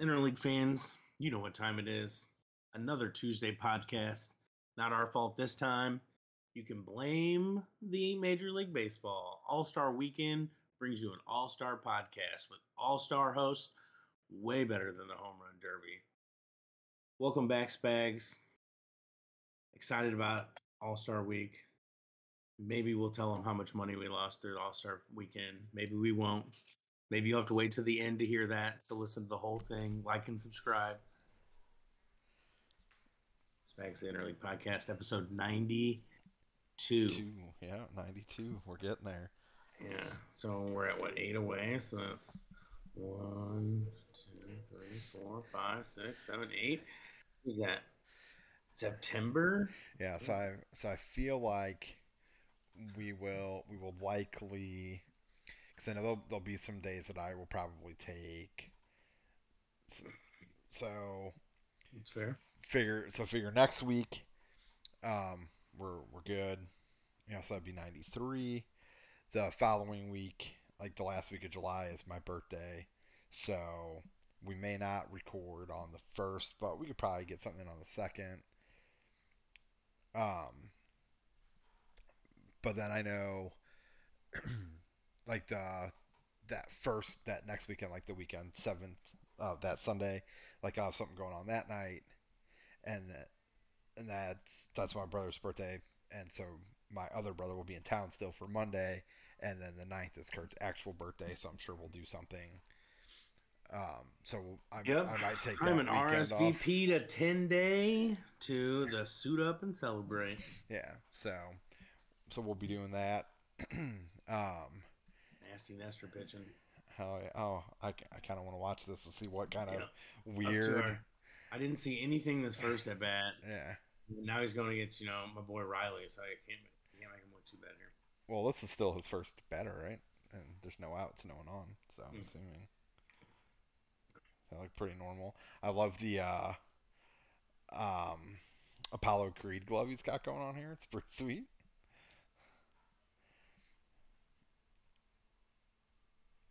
Interleague fans, you know what time it is. Another Tuesday podcast. Not our fault this time. You can blame the Major League Baseball. All Star Weekend brings you an all star podcast with all star hosts, way better than the Home Run Derby. Welcome back, Spags. Excited about All Star Week. Maybe we'll tell them how much money we lost through All Star Weekend. Maybe we won't. Maybe you'll have to wait to the end to hear that, to listen to the whole thing. Like and subscribe. Spags the Interleague Podcast, episode 92. Two, yeah, 92. We're getting there. Yeah. So we're at what, eight away? So that's one, two, three, four, five, six, seven, eight. What is that? September? Yeah, so I so I feel like we will we will likely because I know there'll, there'll be some days that I will probably take. So, so It's fair. figure so figure next week, um, we're we're good. You know, so that'd be 93. The following week, like the last week of July, is my birthday, so we may not record on the first, but we could probably get something on the second. Um, but then I know, like the that first that next weekend, like the weekend seventh, uh, that Sunday, like I'll have something going on that night, and that and that's that's my brother's birthday, and so my other brother will be in town still for Monday, and then the 9th is Kurt's actual birthday, so I'm sure we'll do something. Um, so I, Yep. I might take I'm an weekend off. RSVP to 10 day to the suit up and celebrate. Yeah, so so we'll be doing that. um, Nasty Nestor pitching. hell yeah. Oh, I, I kind of want to watch this to see what kind of Yeah. Up weird. our- I didn't see anything this first at bat. Yeah. Now he's going against, you know, my boy Riley, so I can't, can't make him look too bad here. Well, this is still his first batter, right? And there's no outs, no one on, so I'm Hmm. assuming that looked pretty normal. I love the uh, um, Apollo Creed glove he's got going on here. It's pretty sweet.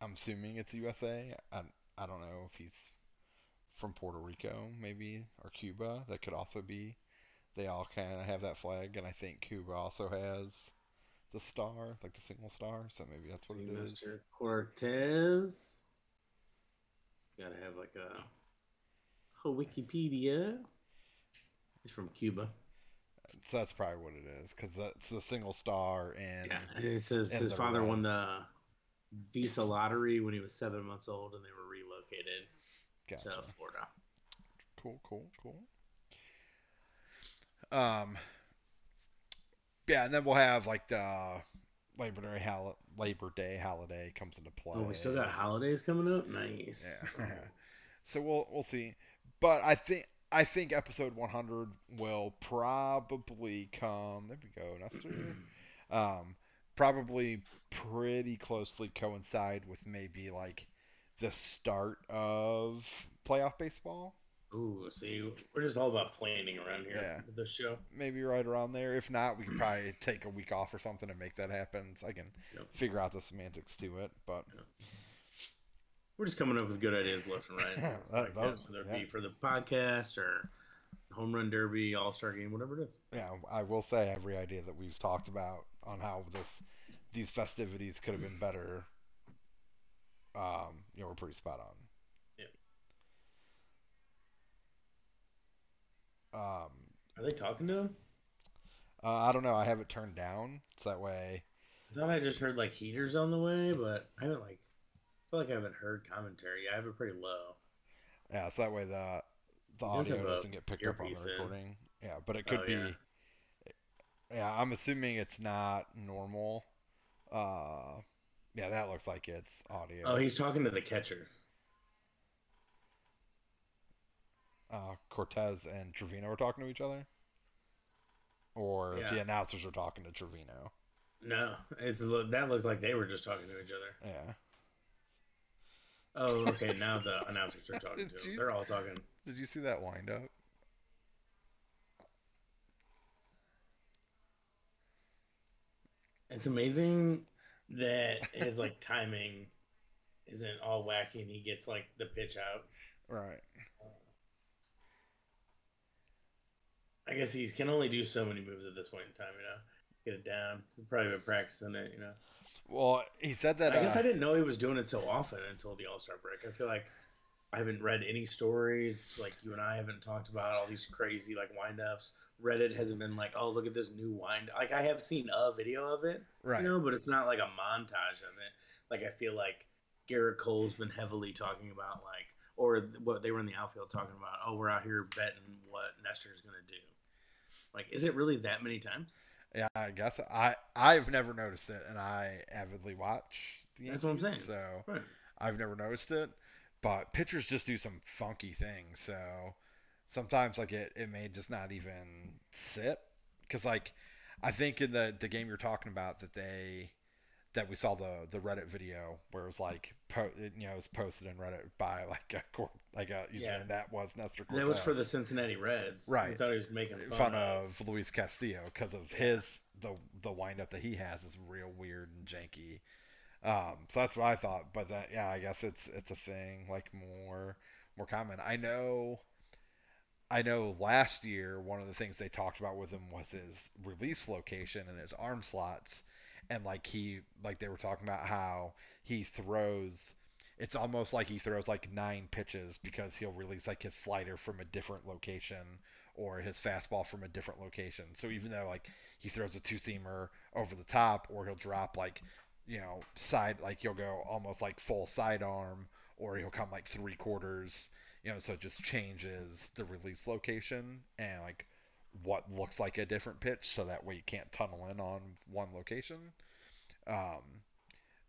I'm assuming it's USA. I, I don't know if he's from Puerto Rico, maybe, or Cuba. That could also be. They all kind of have that flag, and I think Cuba also has the star, like the single star. So maybe that's what See it is. Mr. Cortes. Gotta have like a, a Wikipedia. He's from Cuba. So that's probably what it is, because that's the single star, and Yeah, it says his father won the Visa lottery when he was seven months old, and they were relocated gotcha. to Florida. Cool, cool, cool. Um, yeah, and then we'll have like the Labor Day hol- Labor Day holiday comes into play. Oh, we still got holidays coming up. Nice. Yeah. so we'll we'll see, but I think I think episode 100 will probably come. There we go, Nestor. um, probably pretty closely coincide with maybe like the start of playoff baseball. Ooh, see, we're just all about planning around here Yeah. with this show. maybe right around there. If not, we could probably take a week off or something and make that happen. So I can Yep. figure out the semantics to it. But We're just coming up with good ideas left and right. That- that was- whether it yeah. be for the podcast or home run derby, all star game, whatever it is. yeah, I will say every idea that we've talked about on how this these festivities could have been better. Um, you know, we're pretty spot on. Yeah. Um, Are they talking to him? uh, I don't know. I have it turned down, so that way. I thought I just heard like heaters on the way, but I haven't like. I feel like I haven't heard commentary. I have it pretty low. Yeah, so that way the the He does audio doesn't get picked up on the in. recording. Yeah, but it could Oh, be. yeah. Yeah, I'm assuming it's not normal. Uh, yeah, that looks like it's audio. Oh, he's talking to the catcher. uh, Cortes and Trevino are talking to each other, or Yeah. the announcers are talking to Trevino. No, it's that looked like they were just talking to each other. Yeah. Oh, okay. Now the announcers are talking to him. you- They're all talking. Did you see that wind up? It's amazing that his like timing isn't all wacky and he gets like the pitch out. Right. I guess he can only do so many moves at this point in time, you know. Get it down. He's probably been practicing it, you know. Well, he said that. I guess uh, I didn't know he was doing it so often until the All Star break. I feel like I haven't read any stories like you and I haven't talked about all these crazy like windups. Reddit hasn't been like, oh, look at this new wind. Like I have seen a video of it, right. you know, but it's not like a montage of it. Like I feel like Gerrit Cole's been heavily talking about like, or what they were in the outfield talking about. Oh, we're out here betting what Nestor's gonna do. Like, is it really that many times? Yeah, I guess I I've never noticed it, and I avidly watch the That's what I'm saying. So Right. I've never noticed it. But pitchers just do some funky things. So sometimes like it, it may just not even sit. Cause like I think in the the game you're talking about that they that we saw the the Reddit video where it was like po- it, you know it was posted in Reddit by like a cor- like a username Yeah. that was Nestor That was for the Cincinnati Reds. Right. I thought he was making fun, fun of. of Luis Castillo because of his the the windup that he has is real weird and janky. Um, so that's what I thought. But that yeah, I guess it's it's a thing like more more common. I know. I know last year one of the things they talked about with him was his release location and his arm slots, and like he like they were talking about how he throws. It's almost like he throws like nine pitches because he'll release like his slider from a different location or his fastball from a different location. So even though like he throws a two seamer over the top or he'll drop like you know side like you'll go almost like full sidearm or he'll come like three quarters you know so it just changes the release location and like what looks like a different pitch so that way you can't tunnel in on one location. Um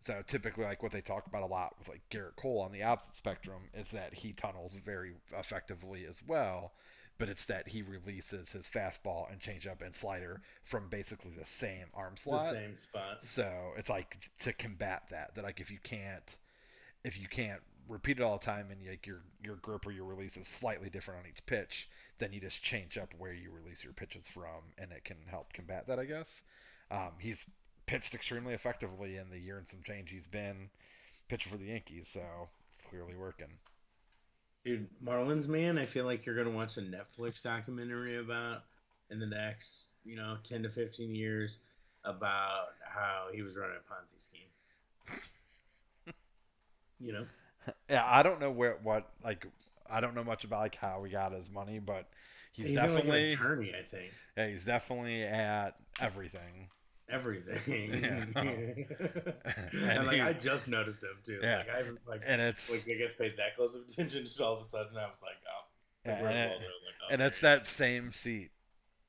so typically like what they talk about a lot with like Gerrit Cole on the opposite spectrum is that he tunnels very effectively as well but it's that he releases his fastball and changeup and slider from basically the same arm slot. the same spot. so it's like to combat that, that like if you can't, if you can't repeat it all the time and like your your grip or your release is slightly different on each pitch, then you just change up where you release your pitches from, and it can help combat that, I guess. Um, he's pitched extremely effectively in the year and some change he's been pitching for the Yankees, so it's clearly working. Dude, Marlins man, I feel like you're gonna watch a Netflix documentary about in the next, you know, ten to fifteen years about how he was running a Ponzi scheme. you know, Yeah, I don't know where what like I don't know much about like how he got his money, but he's, he's, like definitely an attorney, I think. yeah, he's definitely at everything. Everything. Yeah. and And like he- I just noticed him too. Yeah. Like I haven't like And it's like I guess paid that close of attention. Just all of a sudden, I was like, oh, Yeah, like, where's and, Like, oh, and it's that same seat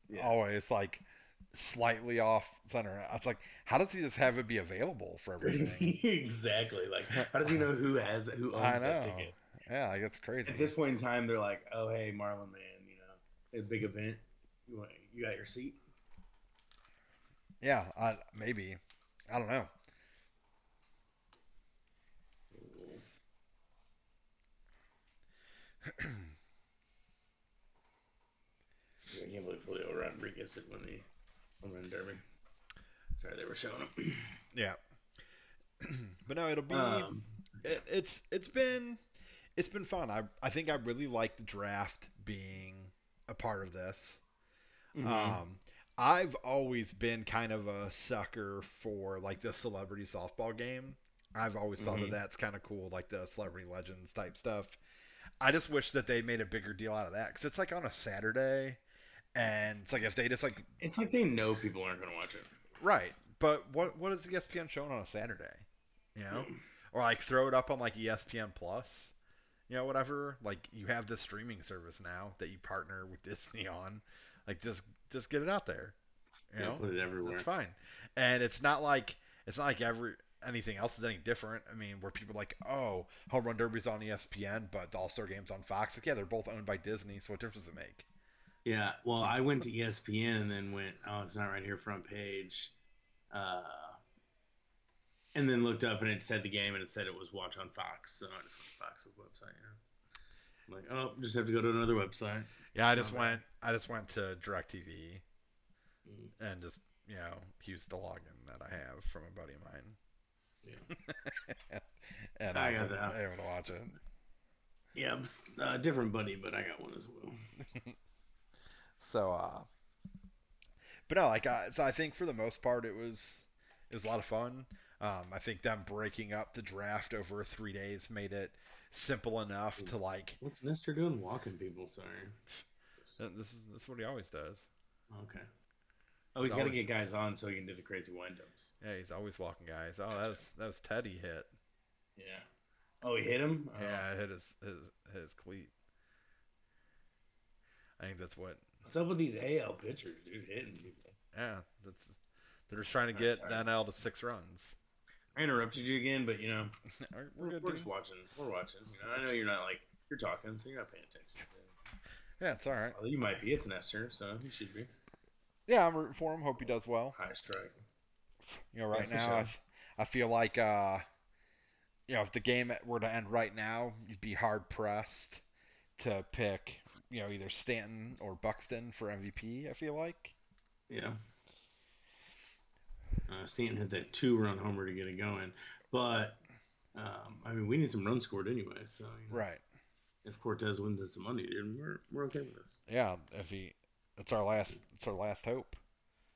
Yeah. always like slightly off center. It's like how does he just have it be available for everything? exactly. Like, how does he know who has who owns I that know. ticket? Yeah, like it's crazy. At this point in time, they're like, "Oh, hey, Marlon, man, you know, it's a big event. You want, you got your seat? Yeah, I, maybe. I don't know. I can't believe Julio Rodriguez did win the home run derby. Sorry, they were showing him. Yeah. but no, it'll be. Um, it, it's it's been it's been fun. I I think I really like the draft being a part of this. mhm. Um, I've always been kind of a sucker for like the celebrity softball game. I've always thought Mhm. that that's kind of cool, like the celebrity legends type stuff. I just wish that they made a bigger deal out of that because it's like on a Saturday, and it's like if they just like it's like they know people aren't going to watch it. right, but what what is ESPN showing on a Saturday? You know, or like throw it up on like ESPN Plus, you know, whatever. Like you have this streaming service now that you partner with Disney on. Like just just get it out there. You Yeah, know, put it everywhere. that's fine. And it's not like it's not like every anything else is any different. I mean, where people are like, oh, Home Run Derby's on ESPN, but the All Star Game's on Fox. Like, yeah, they're both owned by Disney, so what difference does it make? Yeah, well, I went to ESPN and then went, oh, it's not right here, front page. Uh, and then looked up and it said the game and it said it was watch on Fox. So I just went to Fox's website, you know. I'm like, oh, just have to go to another website. Yeah, I just Oh, went. I just went to DirecTV Mm, and just you know used the login that I have from a buddy of mine. Yeah. and I I got was that. able to watch it. Yeah, uh, different buddy, but I got one as well. so, uh, but no, like, uh, so I think for the most part, it was it was a lot of fun. Um, I think them breaking up the draft over three days made it simple enough to like. What's Mister doing? Walking people. Sorry. Uh, this is this is what he always does. Okay. Oh, he's, he's got to get guys on so he can do the crazy windups. Yeah, he's always walking guys. Oh, that was that was Teddy hit. Yeah. Oh, he hit him. Oh. Yeah, hit his his his cleat. I think that's what. What's up with these AL pitchers, dude? Hitting people. Yeah, that's they're just trying to get right, NL to six runs. I interrupted you again, but you know, we're, we're, we're just watching. We're watching. You know, I know you're not like you're talking, so you're not paying attention. Yeah, it's all right. Well, you might be. It's Nestor, so you should be. Yeah, I'm rooting for him. Hope he does well. High strike. You know, right yeah, now, sure. I, I feel like, uh, you know, if the game were to end right now, you'd be hard pressed to pick, you know, either Stanton or Buxton for MVP. I feel like. Yeah. Uh, Stanton hit that two-run homer to get it going, but um, I mean, we need some runs scored anyway. So you know, right. If Cortes wins us some money, dude, we're we're okay with this. Yeah, if he, it's our last, it's our last hope.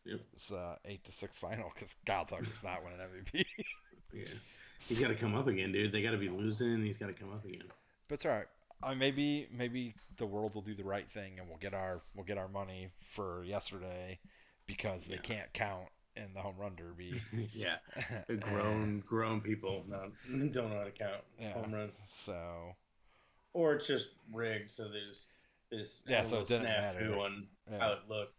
Yep. It's uh, eight to six final because Kyle Tucker's not winning MVP. yeah, he's got to come up again, dude. They got to be losing. He's got to come up again. But it's all right. Uh, maybe maybe the world will do the right thing and we'll get our we'll get our money for yesterday because they yeah. can't count in the home run derby. yeah, grown grown people not, don't know how to count yeah. home runs. So, or it's just rigged, so there's there's yeah, so it didn't matter on yeah. how it looked.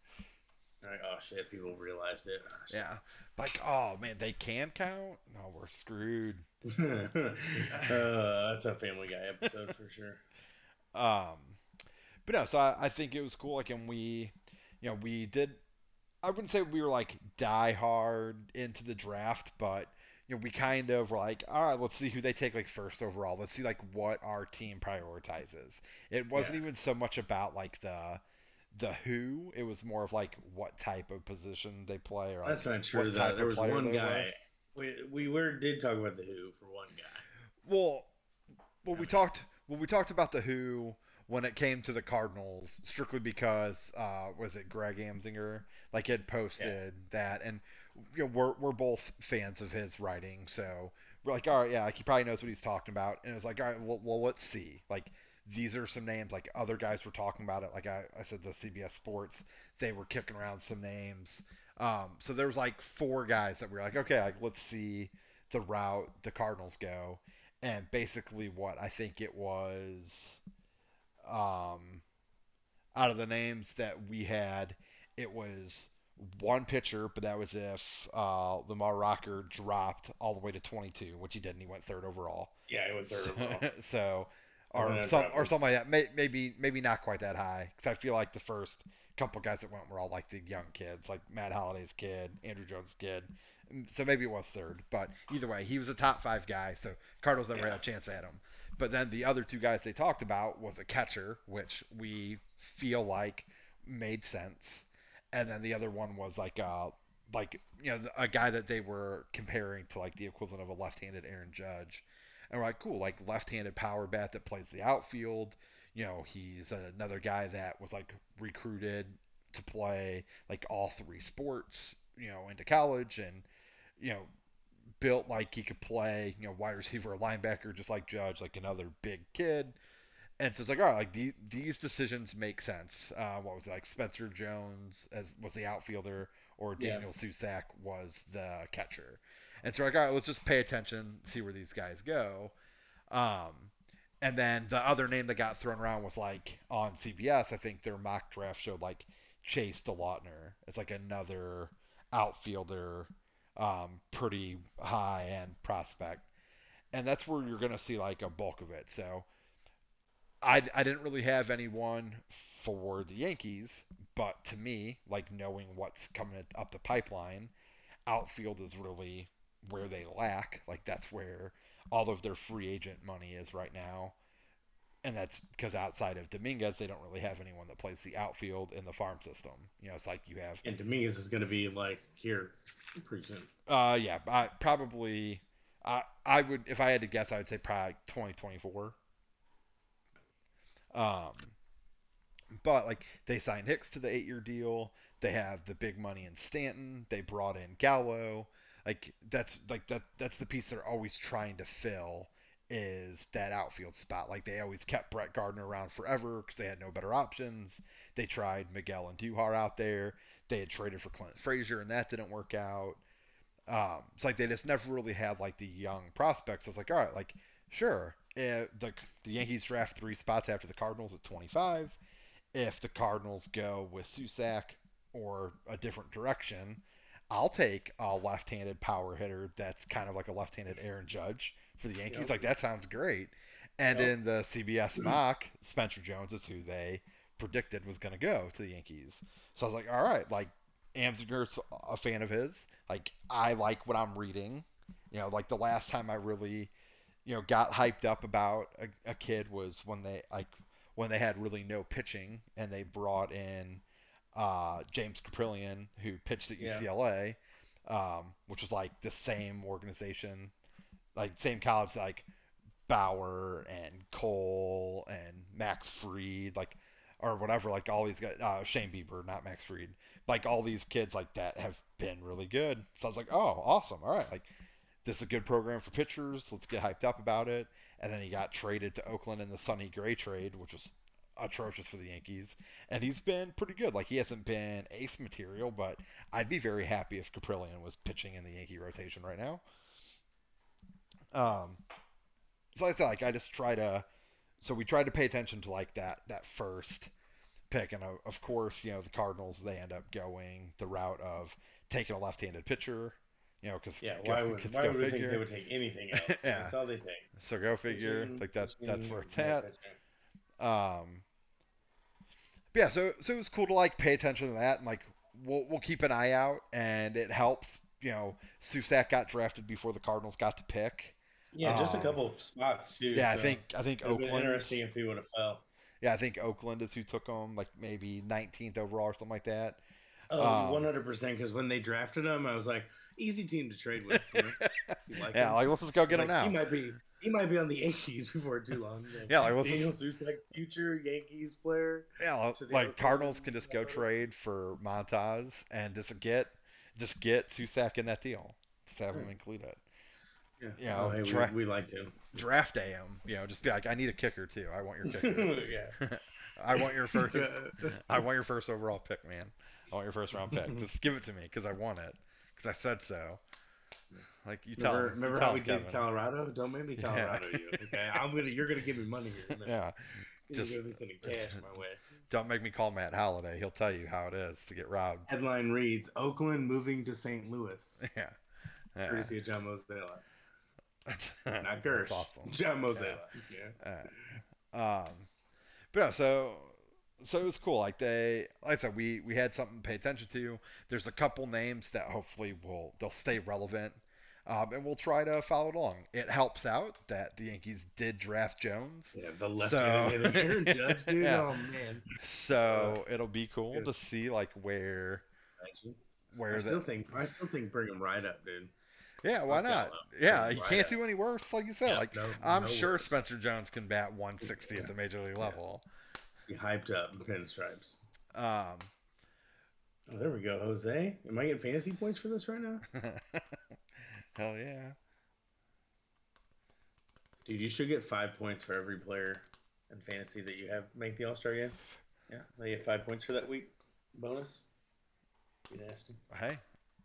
Like, oh shit, people realized it. Oh, yeah, like oh man, they can count. No, we're screwed. uh, that's a Family Guy episode for sure. Um, but no, so I, I think it was cool. Like, and we, you know, we did I wouldn't say we were like die hard into the draft, but you know, we kind of were like, all right, let's see who they take like first overall. Let's see like what our team prioritizes. It wasn't yeah. even so much about like the the who. It was more of like what type of position they play. Or, like, That's not true. Though. There was one guy. Were. We we were did talk about the who for one guy. Well, well, we talked. Well, we talked about the who when it came to the Cardinals, strictly because uh, was it Greg Amsinger? Like had posted yeah. that, and you know we're we're both fans of his writing, so we're like, all right, yeah, like he probably knows what he's talking about, and it was like, all right, well, well let's see, like these are some names, like other guys were talking about it, like I, I said the CBS Sports, they were kicking around some names, um, so there was like four guys that we were like, okay, like let's see the route the Cardinals go, and basically what I think it was um, out of the names that we had, it was one pitcher, but that was if uh, Kumar Rocker dropped all the way to 22, which he didn't. He went third overall. Yeah, he went third overall. so, or some, or something like that. maybe maybe not quite that high, because I feel like the first couple guys that went were all like the young kids, like Matt Holliday's kid, Andruw Jones' kid. Mm, so maybe it was third, but either way, he was a top five guy. So Cardinals never yeah. had a chance at him. But then the other two guys they talked about was a catcher, which we feel like made sense, and then the other one was like uh like you know a guy that they were comparing to like the equivalent of a left-handed Aaron Judge, and we're like cool like left-handed power bat that plays the outfield. You know he's another guy that was like recruited to play like all three sports you know into college. And you know built like he could play, you know, wide receiver or linebacker, just like Judge, like another big kid. And so it's like, all right, like the, these decisions make sense. Uh, what was it, like Spencer Jones as was the outfielder, or Daniel yeah. Susac was the catcher. And so like, all right, let's just pay attention, see where these guys go. Um, and then the other name that got thrown around was like on CBS. I think their mock draft showed like Chase DeLauter as like another outfielder um, pretty high end prospect, and that's where you're going to see like a bulk of it. So I, I didn't really have anyone for the Yankees, but to me, like knowing what's coming up the pipeline, outfield is really where they lack. Like that's where all of their free agent money is right now. And that's because outside of Dominguez, they don't really have anyone that plays the outfield in the farm system. You know, it's like you have. And Dominguez is going to be like here pretty soon. Uh, yeah, I, probably. I I would if I had to guess, I would say probably 2024. Um, but like they signed Hicks to the eight-year deal. They have the big money in Stanton. They brought in Gallo. Like that's like that that's the piece they're always trying to fill is that outfield spot. Like they always kept Brett Gardner around forever because they had no better options. They tried Miguel Andujar out there. They had traded for Clint Frazier and that didn't work out. Um, it's like they just never really had like the young prospects. I was like, all right, like sure, uh, the the Yankees draft three spots after the Cardinals at 25. If the Cardinals go with Susac or a different direction, I'll take a left-handed power hitter that's kind of like a left-handed Aaron Judge for the Yankees. Yep. Like that sounds great. And yep. in the CBS mock, Spencer Jones is who they predicted was going to go to the Yankees. So I was like, all right, like Amsinger's a fan of his. Like I like what I'm reading. You know, like the last time I really, you know, got hyped up about a, a kid was when they like when they had really no pitching and they brought in uh, James Kaprielian who pitched at UCLA, yeah. um, which was like the same organization, like same college like Bauer and Cole and Max Fried, like or whatever, like all these guys, uh, Shane Bieber, not Max Fried, like all these kids like that have been really good. So I was like, oh, awesome, all right, like this is a good program for pitchers. Let's get hyped up about it. And then he got traded to Oakland in the Sonny Gray trade, which was atrocious for the Yankees. And he's been pretty good. Like he hasn't been ace material, but I'd be very happy if Kaprielian was pitching in the Yankee rotation right now. Um, so like I said, like I just try to so we tried to pay attention to like that that first pick, and uh, of course, you know the Cardinals they end up going the route of taking a left-handed pitcher. You know, because yeah, why would, why would we think they would take anything else? yeah. That's all they take. So go figure. Pitching, like that. That's where it's at. Um. yeah, so so it was cool to like pay attention to that, and like we'll we'll keep an eye out, and it helps. You know, Susac got drafted before the Cardinals got to pick. Yeah, just um, a couple spots too. Yeah, so I think I think Oakland. interesting if he would have fell. Yeah, I think Oakland is who took him, like maybe 19th overall or something like that. Oh, um, 100%. Because when they drafted him, I was like, easy team to trade with. You know? like yeah, him. like let's just go get him like, now. He might be he might be on the Yankees before too long. Like, yeah, like Daniel just... Susac, future Yankees player. Yeah, like Cardinals can just go trade for Montas and just get just get Susac in that deal. Just have him hmm. included. Yeah. You know, oh, hey, dra- we, we like to draft AM. You know, just be like, I need a kicker too. I want your kicker. yeah. I want your first. I want your first overall pick, man. I want your first round pick. Just give it to me because I want it because I said so. Like you tell. Remember, remember tell how we gave Colorado? Don't make me Colorado yeah. you. Okay, I'm gonna. You're gonna give me money here. Yeah. Just give me some cash my way. Don't make me call Matt Holliday. He'll tell you how it is to get robbed. Headline reads: Oakland moving to St. Louis. Yeah. yeah. Courtesy of John. That's not Gersh. awesome. John Mozeliak. Yeah. yeah. Um, but yeah, so so it was cool. Like they, like I said, we we had something to pay attention to. There's a couple names that hopefully will they'll stay relevant, um, and we'll try to follow along. It helps out that the Yankees did draft Jones. Yeah, the left-handed so, Aaron Judge, dude. Yeah. Oh man. So uh, it'll be cool to see like where. Where I still the, think I still think bring him right up, dude. Yeah, why not? Yeah, he can't do any worse, like you said. Yeah, like no, I'm no sure worse. Spencer Jones can bat 160 yeah. at the major league level. Be hyped up pinstripes. Um. Oh, there we go, Jose. Am I getting fantasy points for this right now? Hell yeah. Dude, you should get five points for every player in fantasy that you have make the All Star game. Yeah, I get five points for that week bonus. Be nasty. Hey,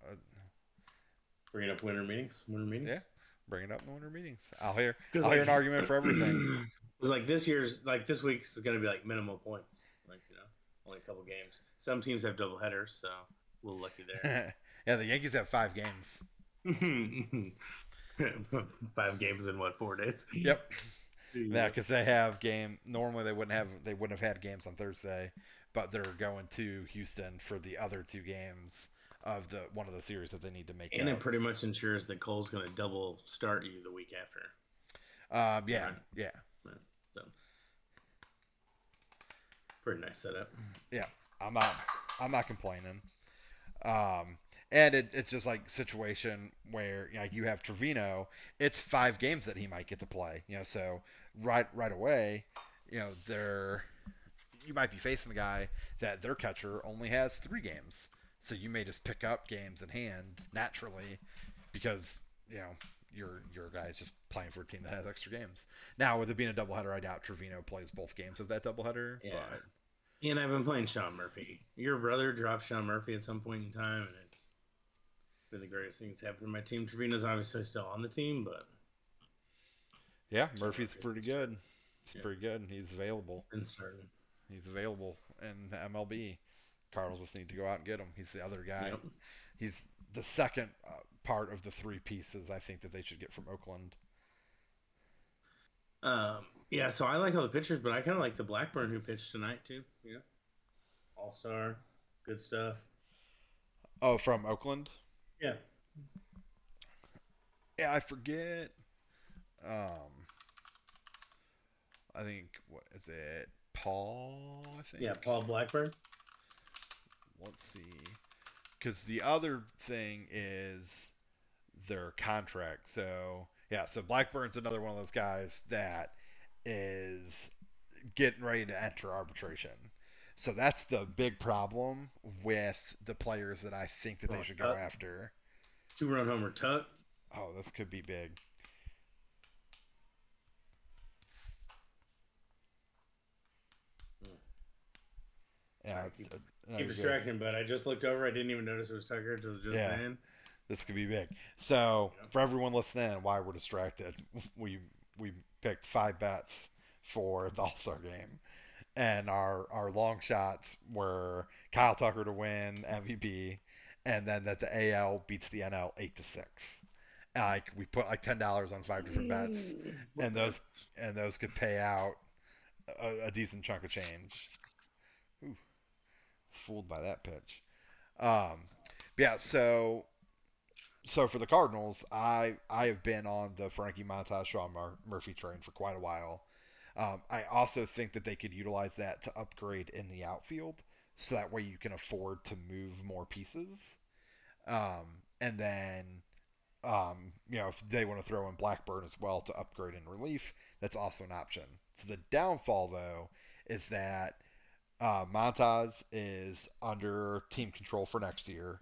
uh, Bringing up winter meetings. Winter meetings. Yeah, bringing up winter meetings. I'll hear. I'll like, hear an argument for everything. It's like this year's, like this week's is going to be like minimal points. Like you know, only a couple games. Some teams have double headers, so a little lucky there. yeah, the Yankees have five games. five games in what four days? Yep. yeah, because they have game. Normally they wouldn't have. They wouldn't have had games on Thursday, but they're going to Houston for the other two games of the one of the series that they need to make. And it pretty much ensures that Cole's going to double start you the week after. Um, yeah, right. yeah. So pretty nice setup. Yeah, I'm not. I'm not complaining. Um, and it, it's just like situation where you know, you have Trevino. It's five games that he might get to play. You know, so right right away, you know, they're you might be facing the guy that their catcher only has three games, so you may just pick up games in hand naturally because you know your your guy is just playing for a team that has extra games. Now, with it being a doubleheader, I doubt Trevino plays both games of that doubleheader. Yeah. But And I've been playing Sean Murphy. Your brother dropped Sean Murphy at some point in time, and it's been the greatest thing that's happened to my team. Trevino's obviously still on the team, but yeah, Murphy's pretty good. He's Yeah. pretty good. and He's available. He's available in MLB. Cardinals just need to go out and get him. He's the other guy. Yep. He's the second uh, part of the three pieces I think that they should get from Oakland. Um, yeah, so I like all the pitchers, but I kind of like the Blackburn who pitched tonight too. Know, All Star, good stuff. Oh, from Oakland? Yeah, Yeah, I forget. Um, I think what is it? Paul, I think. yeah, Paul Blackburn. Let's see. Because the other thing is their contract. So, yeah, so Blackburn's another one of those guys that is getting ready to enter arbitration. So that's the big problem with the players that I think that they Oh, should go after. Two run homer tuck. Oh, this could be big. Hmm. Yeah, keep- Keep distracting, but I just looked over. I didn't even notice it was Tucker until just Yeah. then. This could be big. So Yeah. for everyone listening, why we're distracted, we we picked five bets for the All Star game, and our our long shots were Kyle Tucker to win MVP, and then that the AL beats the NL eight to six. Like we put like ten dollars on five different bets, and those and those could pay out a, a decent chunk of change. Fooled by that pitch. Um, yeah, so so for the Cardinals, I I have been on the Frankie Montas Sean Mur- Murphy train for quite a while. Um, I also think that they could utilize that to upgrade in the outfield, so that way you can afford to move more pieces. Um, and then, um, you know, if they want to throw in Blackburn as well to upgrade in relief, that's also an option. So the downfall though is that uh, Montas is under team control for next year.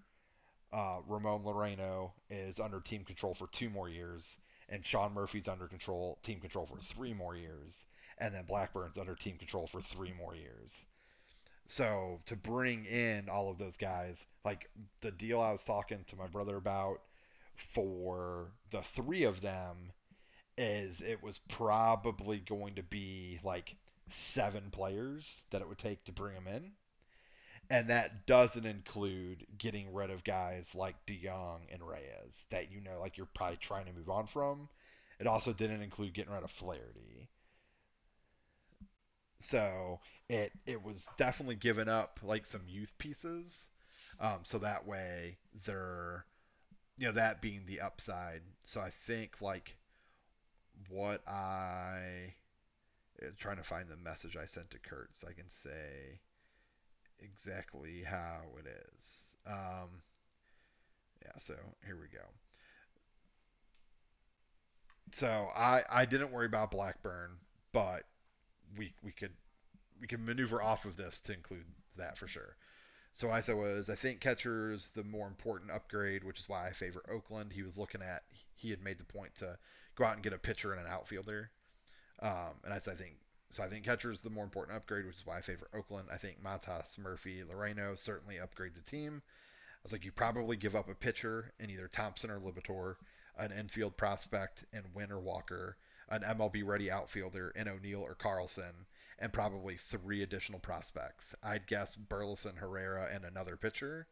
Uh, Ramon Laureano is under team control for two more years, and Sean Murphy's under control team control for three more years, and then Blackburn's under team control for three more years. So to bring in all of those guys, like the deal I was talking to my brother about for the three of them, is it was probably going to be like seven players that it would take to bring them in and that doesn't include getting rid of guys like DeJong and Reyes that you know like you're probably trying to move on from. It also didn't include getting rid of Flaherty. So it it was definitely giving up like some youth pieces, um, so that way they're you know that being the upside. So I think like what I trying to find the message I sent to Kurt so I can say exactly how it is. Um, yeah, so here we go. So I I didn't worry about Blackburn, but we we could we could maneuver off of this to include that for sure. So I said was I think catcher's the more important upgrade, which is why I favor Oakland. He was looking at he had made the point to go out and get a pitcher and an outfielder. Um, and I I think so I think catcher is the more important upgrade, which is why I favor Oakland. I think Montas, Murphy, Laureano certainly upgrade the team. I was like, you probably give up a pitcher in either Thompson or Liberatore, an infield prospect in Winn or Walker, an MLB ready outfielder in O'Neill or Carlson, and probably three additional prospects. I'd guess Burleson, Herrera, and another pitcher.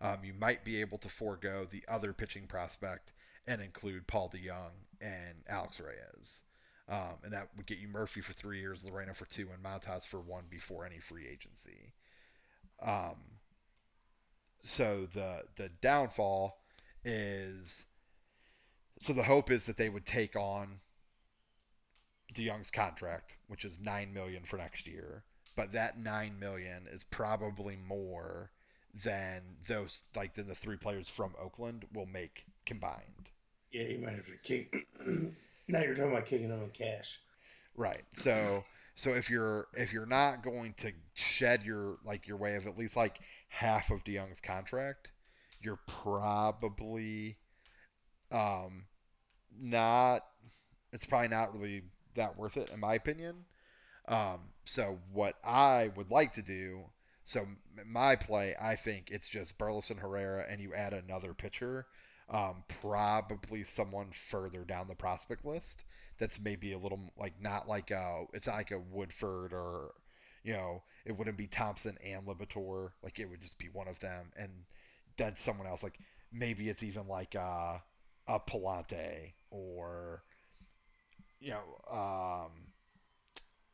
Um, you might be able to forego the other pitching prospect and include Paul DeJong and Alex Reyes. Um, and that would get you Murphy for three years, Laureano for two, and Montas for one before any free agency. Um, so the the downfall is so the hope is that they would take on DeJong's contract, which is nine million for next year, but that nine million is probably more than those like than the three players from Oakland will make combined. Yeah, you might have to kick. now you're talking about kicking them in cash. Right. So So if you're if you're not going to shed your like your way of at least like half of DeJong's contract, you're probably um not it's probably not really that worth it in my opinion. Um, so what I would like to do, so my play, I think it's just Burleson Herrera and you add another pitcher, um, probably someone further down the prospect list that's maybe a little like not like a it's not like a Woodford or you know it wouldn't be Thompson and Liberatore like it would just be one of them. And then someone else like maybe it's even like a, a Pallante or you know um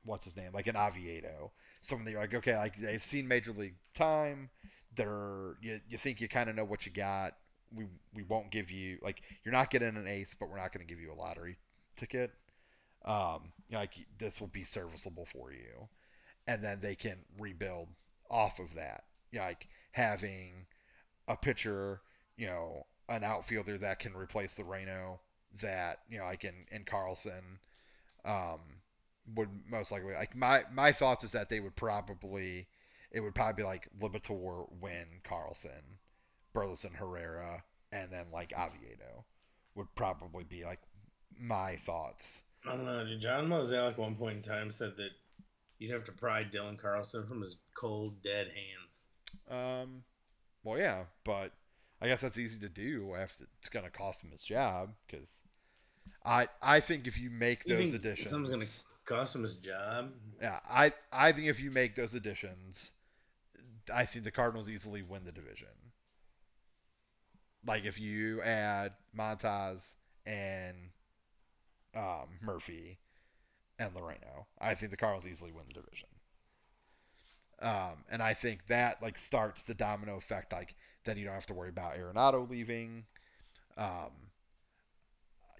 what's his name? Like an Oviedo. Someone that you're like okay like they've seen major league time. They're you, you think you kind of know what you got we we won't give you like you're not getting an ace but we're not going to give you a lottery ticket. Um, like this will be serviceable for you, and then they can rebuild off of that. Like having a pitcher, you know, an outfielder that can replace the Reno that you know, like in in Carlson, um, would most likely like my my thoughts is that they would probably it would probably be like Liberatore, Winn, Carlson, Burleson, Herrera, and then like Oviedo would probably be like my thoughts. I don't know. John Mozeliak at one point in time said that you'd have to pry Dylan Carlson from his cold, dead hands. Um, well, yeah, but I guess that's easy to do. After it's going to cost him his job because I I think if you make You those think additions, Someone's going to cost him his job. yeah, I I think if you make those additions, I think the Cardinals easily win the division. Like if you add Montas and um, Murphy and Laureano, I think the Cardinals easily win the division. Um, and I think that like starts the domino effect. Like then you don't have to worry about Arenado leaving. Um,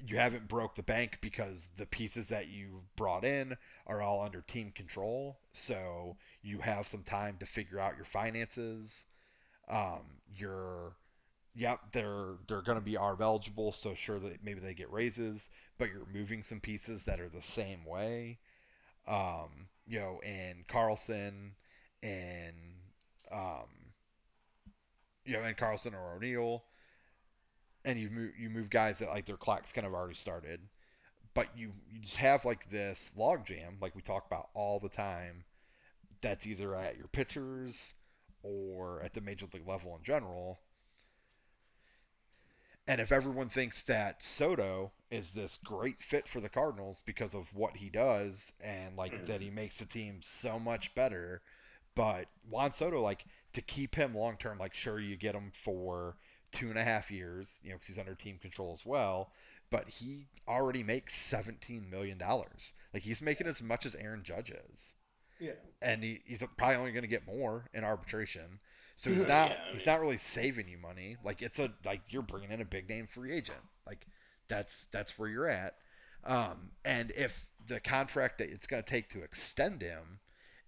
you haven't broke the bank because the pieces that you brought in are all under team control. So you have some time to figure out your finances. Um, you're yep, they're they're going to be ARB eligible, so sure that maybe they get raises, but you're moving some pieces that are the same way. Um, you know, and Carlson and um, you know, and Carlson or O'Neill, and you move you move guys that like their clock's kind of already started, but you you just have like this logjam, like we talk about all the time, that's either at your pitchers or at the major league level in general and if everyone thinks that Soto is this great fit for the Cardinals because of what he does and like that he makes the team so much better, but Juan Soto, like to keep him long term, like sure you get him for two and a half years, you know, because he's under team control as well. But he already makes seventeen million dollars. Like he's making as much as Aaron Judge is, Yeah. and he, he's probably only going to get more in arbitration. So he's not Yeah, I he's not really saving you money. Like it's a like you're bringing in a big name free agent. Like that's that's where you're at. Um, and if the contract that it's going to take to extend him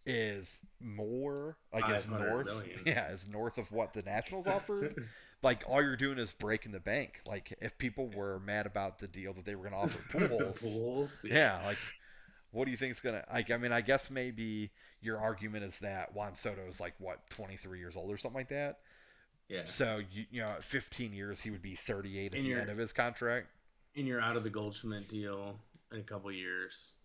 is more like is north, million. yeah, is north of what the Nationals offered. like all you're doing is breaking the bank. Like if people were mad about the deal that they were going to offer the Pujols, Bulls. yeah, like what do you think is gonna like? I mean, I guess maybe your argument is that Juan Soto is like what 23 years old or something like that. Yeah. So you you know, 15 years he would be 38 at And the end of his contract. And you're out of the Goldschmidt deal in a couple years.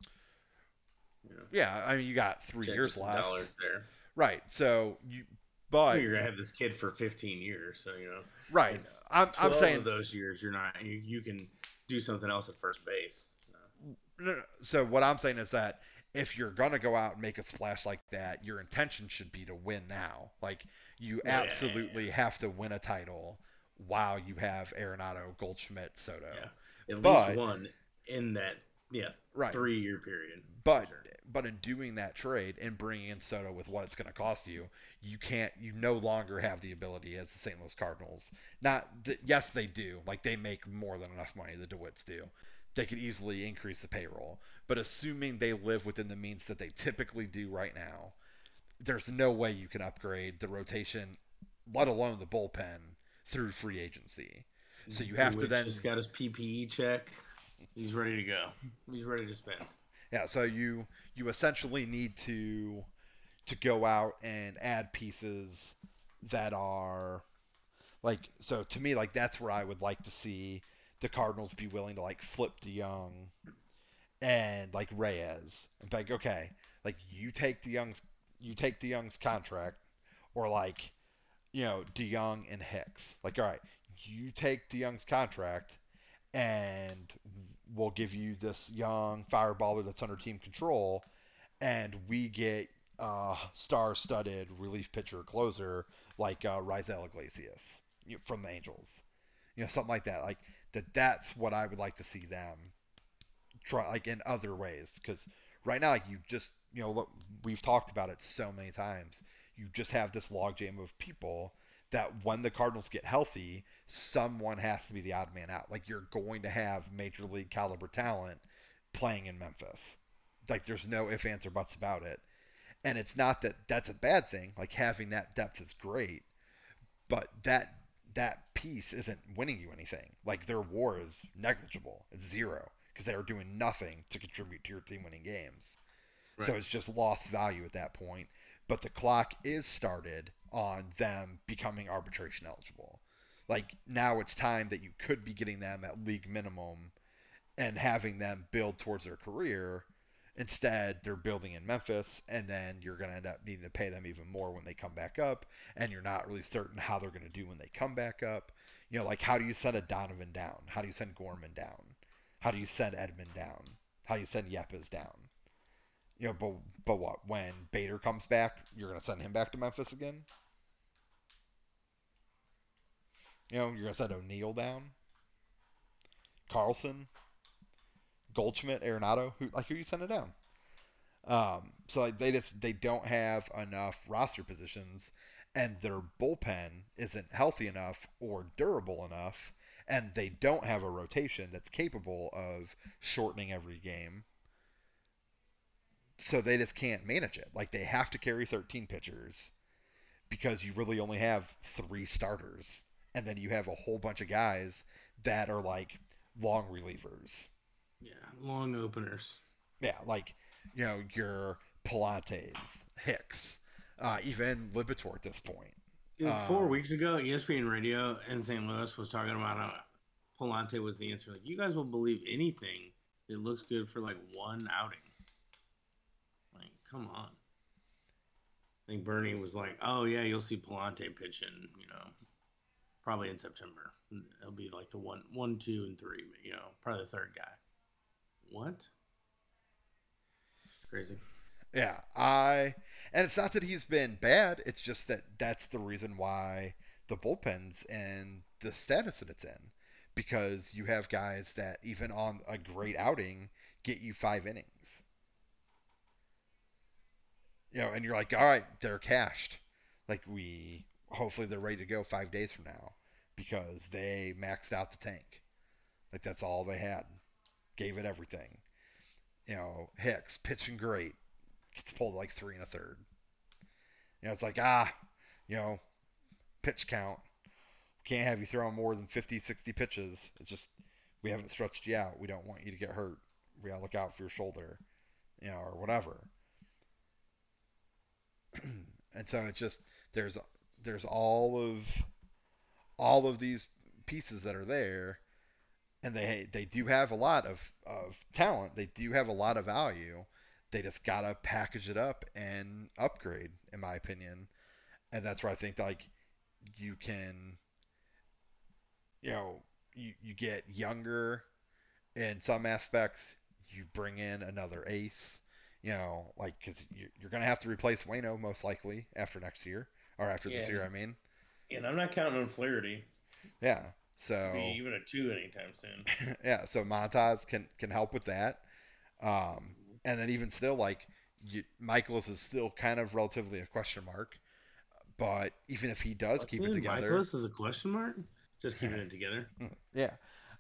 You know, Yeah, I mean you got three years left, there. right? So you, but you're gonna have this kid for 15 years, so you know. right, I'm I'm saying of those years you're not. You, you can do something else at first base. So what I'm saying is that if you're gonna go out and make a splash like that, your intention should be to win now. Like you Yeah. absolutely have to win a title while you have Arenado, Goldschmidt, Soto. Yeah. At But- least one in that yeah Right. three year period. But Sure. but in doing that trade and bringing in Soto with what it's going to cost you, you can't you no longer have the ability as the St. Louis Cardinals. Not th- yes they do. Like they make more than enough money the DeWitts do. They could easily increase the payroll, but assuming they live within the means that they typically do right now, there's no way you can upgrade the rotation, let alone the bullpen through free agency. So you have to then just got his PPE check. He's ready to go. He's ready to spend. Yeah, so you you essentially need to to go out and add pieces that are like so to me like that's where I would like to see the Cardinals be willing to like flip DeJong and like Reyes and like okay like you take DeJong's you take DeJong's contract or like you know DeJong and Hicks like all right you take DeJong's contract and we'll give you this young fireballer that's under team control and we get uh, star-studded relief pitcher closer like uh, Raisel Iglesias you know, from the Angels, you know, something like that. Like that. That's what I would like to see them try, like in other ways. Because right now, like you just, you know, look, we've talked about it so many times. You just have this logjam of people that when the Cardinals get healthy, someone has to be the odd man out. Like you're going to have major league caliber talent playing in Memphis. Like there's no ifs, ands, or buts about it. And it's not that that's a bad thing. Like having that depth is great, but that that piece isn't winning you anything. Like their WAR is negligible. It's zero because they are doing nothing to contribute to your team winning games. Right. So it's just lost value at that point. But the clock is started on them becoming arbitration eligible. Like now it's time that you could be getting them at league minimum and having them build towards their career Instead, they're building in Memphis, and then you're going to end up needing to pay them even more when they come back up, and you're not really certain how they're going to do when they come back up. You know, like how do you send a Donovan down? How do you send Gorman down? How do you send Edman down? How do you send Yepez down? You know, but but what? When Bader comes back, you're going to send him back to Memphis again? You know, you're going to send O'Neill down? Carlson? Goldschmidt, Arenado, who like who you sending down? Um, so like they just they don't have enough roster positions, and their bullpen isn't healthy enough or durable enough, and they don't have a rotation that's capable of shortening every game. So they just can't manage it. Like they have to carry 13 pitchers because you really only have three starters, and then you have a whole bunch of guys that are like long relievers. Yeah, long openers. Yeah, like you know your Pallantes, Hicks, uh, even Liberatore at this point. Four um, weeks ago, ESPN Radio in St. Louis was talking about how Pallante was the answer. Like, you guys will believe anything that looks good for like one outing. Like, come on. I think Bernie was like, "Oh yeah, you'll see Pallante pitching, you know, probably in September. It'll be like the one, one, two, and three. You know, probably the third guy." What? Crazy. Yeah, I and it's not that he's been bad. It's just that that's the reason why the bullpens and the status that it's in, because you have guys that even on a great outing get you five innings. You know, and you're like, all right, they're cashed. Like we, hopefully they're ready to go five days from now because they maxed out the tank. Like that's all they had gave it everything. You know, Hicks pitching great, gets pulled like three and a third. You know, it's like ah, you know, pitch count. Can't have you throwing more than 50, 60 pitches. It's just we haven't stretched you out. We don't want you to get hurt. We gotta look out for your shoulder, you know, or whatever. and so it's just there's there's all of all of these pieces that are there and they they do have a lot of, of talent. They do have a lot of value. They just gotta package it up and upgrade, in my opinion. And that's where I think like you can, you know, you you get younger in some aspects. You bring in another ace, you know, like because you, you're gonna have to replace Waino most likely after next year or after yeah. this year. I mean. And I'm not counting on Flaherty. Yeah, so even a two anytime soon. yeah, so Montas can can help with that. Um, and then even still, like you, Mikolas is still kind of relatively a question mark. But even if he does keep it together, Mikolas is a question mark. Just keeping it together. Yeah.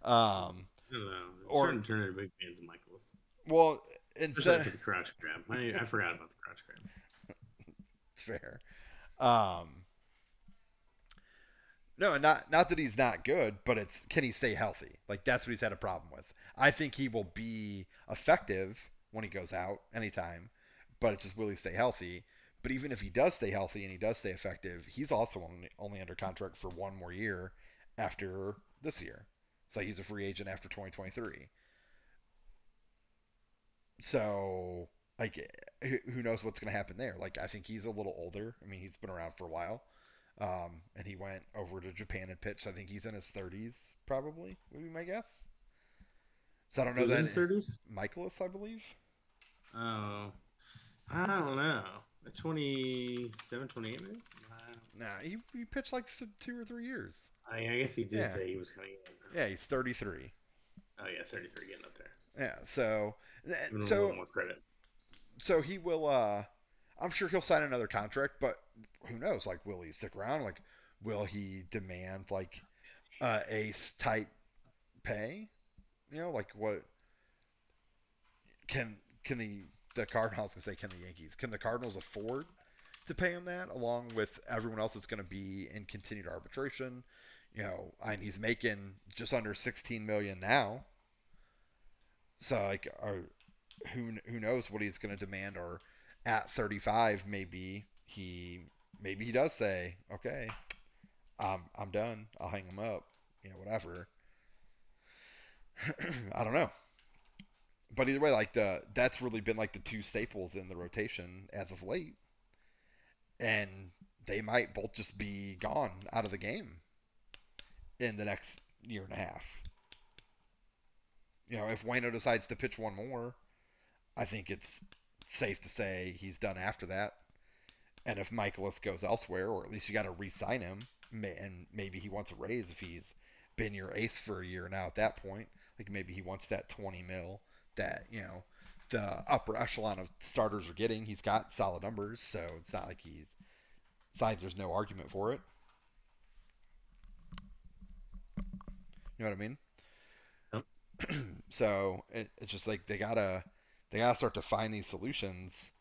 Um, I don't know. I'm or, starting to turn into big fans of Mikolas. Well, instead of the crouch grab, I, I forgot about the crouch grab. it's fair. Um, no, not not that he's not good, but it's can he stay healthy? Like that's what he's had a problem with. I think he will be effective when he goes out anytime. But it's just will he stay healthy? But even if he does stay healthy and he does stay effective, he's also only, only under contract for one more year after this year. So he's a free agent after 2023. So like who knows what's going to happen there? Like I think he's a little older. I mean, he's been around for a while. Um, and he went over to Japan and pitched. I think he's in his 30s, probably would be my guess. So I don't know that. In his 30s? Mikolas, I believe. Oh, I don't know. 27, 28 maybe? Nah, he, he pitched like two or three years. I, I guess he did yeah. say he was coming in. Yeah, he's 33. Oh, yeah, 33 getting up there. Yeah, so. so more credit. So he will. uh I'm sure he'll sign another contract, but who knows? Like, will he stick around? Like, will he demand like uh, ace type pay? You know, like what can can the the Cardinals can say can the Yankees can the Cardinals afford to pay him that along with everyone else that's going to be in continued arbitration? You know, and he's making just under 16 million now. So like, are, who who knows what he's going to demand or at 35 maybe he maybe he does say okay I'm I'm done. I'll hang him up you know whatever. I don't know. But either way like the that's really been like the two staples in the rotation as of late. And they might both just be gone out of the game in the next year and a half. You know if Waino decides to pitch one more I think it's safe to say he's done after that. And if Mikolas goes elsewhere, or at least you got to re-sign him, and maybe he wants a raise if he's been your ace for a year now. At that point, like maybe he wants that 20 mil that you know the upper echelon of starters are getting. He's got solid numbers, so it's not like he's. Besides, there's no argument for it. You know what I mean? Yep. so it, it's just like they gotta they gotta start to find these solutions.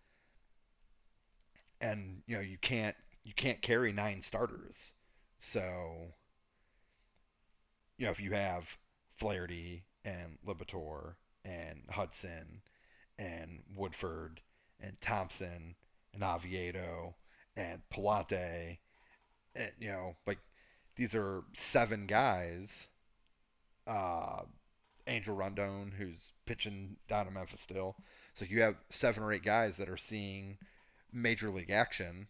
And you know you can't you can't carry nine starters. So you know if you have Flaherty and Liberatore and Hudson and Woodford and Thompson and Oviedo and Pallante, and, you know like these are seven guys. Uh, Angel Rondon, who's pitching down in Memphis still. So you have seven or eight guys that are seeing major league action.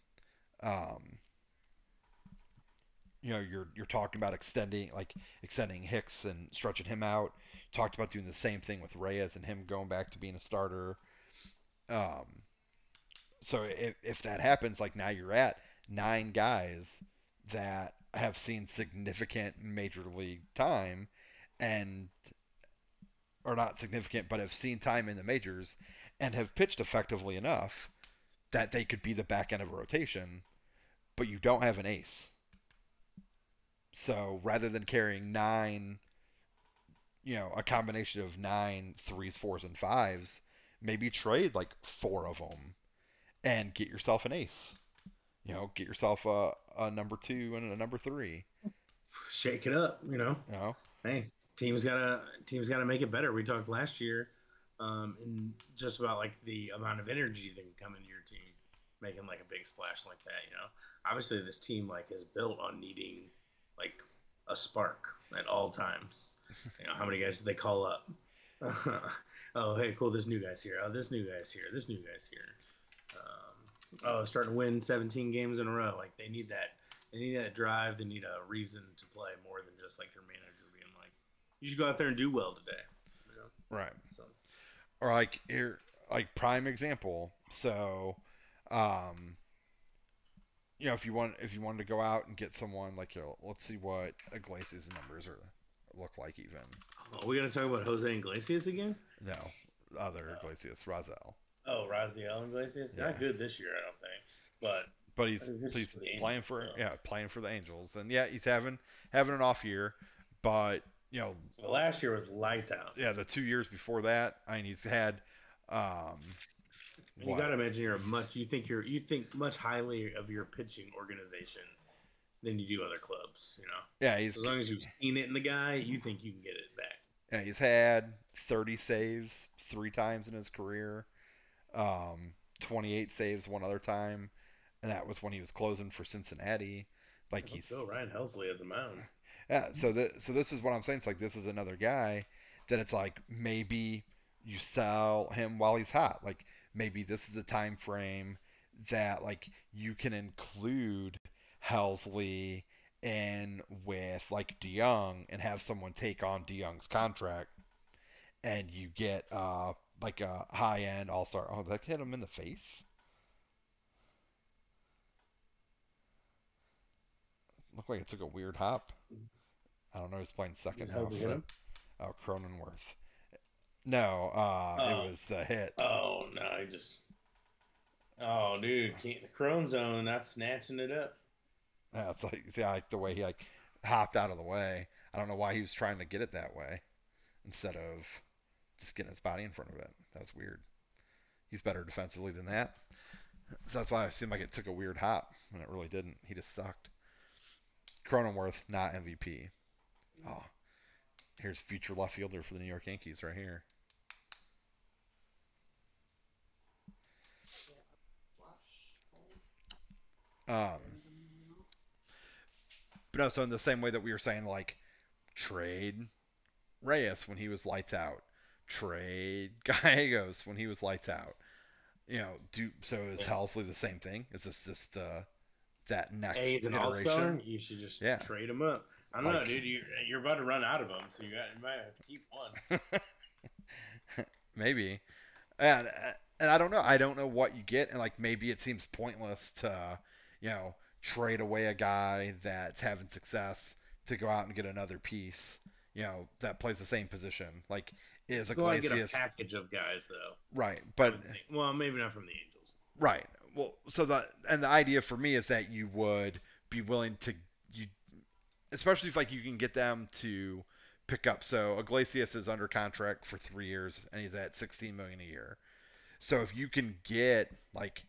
Um, you know, you're you're talking about extending like extending Hicks and stretching him out. talked about doing the same thing with Reyes and him going back to being a starter. Um, so if if that happens, like now you're at nine guys that have seen significant major league time, and are not significant, but have seen time in the majors and have pitched effectively enough that they could be the back end of a rotation, but you don't have an ace. So rather than carrying nine, you know, a combination of nine threes, fours, and fives, maybe trade like four of them and get yourself an ace. You know, get yourself a, a number two and a number three. Shake it up, you know. You know? Hey, teams gotta teams gotta make it better. We talked last year, um, and just about like the amount of energy that can come into your team, making like a big splash like that. You know, obviously this team like is built on needing like a spark at all times. You know, how many guys did they call up? oh, hey, cool, this new guy's here. Oh, this new guy's here. This new guy's here. Um, oh, starting to win 17 games in a row. Like they need that. They need that drive. They need a reason to play more than just like their manager you should go out there and do well today. You know? Right. So. Or like here, like prime example. So, um, you know, if you want, if you wanted to go out and get someone like, you know, let's see what Iglesias numbers are look like even. Oh, we gonna talk about Jose Iglesias again? No, other oh. Iglesias, Raisel. Oh, Raisel Iglesias, yeah. not good this year, I don't think, but. But he's, he's playing for yeah playing for the Angels and yeah he's having having an off year, but you know, well, last year was lights out. Yeah, the two years before that, I mean, he's had. Um, you got to imagine you're much. You think you're you think much highly of your pitching organization than you do other clubs. You know. Yeah, he's as long as you've seen it in the guy, you think you can get it back. And he's had 30 saves three times in his career, um, 28 saves one other time, and that was when he was closing for Cincinnati. Like Let's he's go Ryan Helsley at the mound. Yeah. So the so this is what I'm saying. It's like this is another guy that it's like maybe you sell him while he's hot. Like maybe this is a time frame that like you can include Helsley in with like DeJong and have someone take on DeJong's contract, and you get uh like a high end all star. Oh, that hit him in the face. Looked like it took a weird hop. I don't know. He's playing second now. For? Oh, Cronenworth. No, uh, Oh. it was the hit. Oh no, I just. Oh, dude, can't, the Crone Zone not snatching it up. Yeah, it's like see, I like the way he like hopped out of the way. I don't know why he was trying to get it that way instead of just getting his body in front of it. That was weird. He's better defensively than that. So that's why it seemed like it took a weird hop when it really didn't. He just sucked. Cronenworth, not MVP. Oh, here's future left fielder for the New York Yankees right here. Um, but also in the same way that we were saying, like, trade Reyes when he was lights out, trade Gallegos when he was lights out. You know, do so is. Helsley the same thing? Is this just the that next Hey, he's an all star. iteration? You should just Yeah. trade him up. I don't know, dude. You're, you're about to run out of them, so you, got, you might have to keep one. maybe, and and I don't know. I don't know what you get, and like maybe it seems pointless to, you know, trade away a guy that's having success to go out and get another piece, you know, that plays the same position. Like is get a package of guys, though. right? But well, maybe not from the Angels. Right. Well, so the and the idea for me is that you would be willing to you, especially if like you can get them to pick up. So Iglesias is under contract for three years and he's at 16 million a year. So if you can get like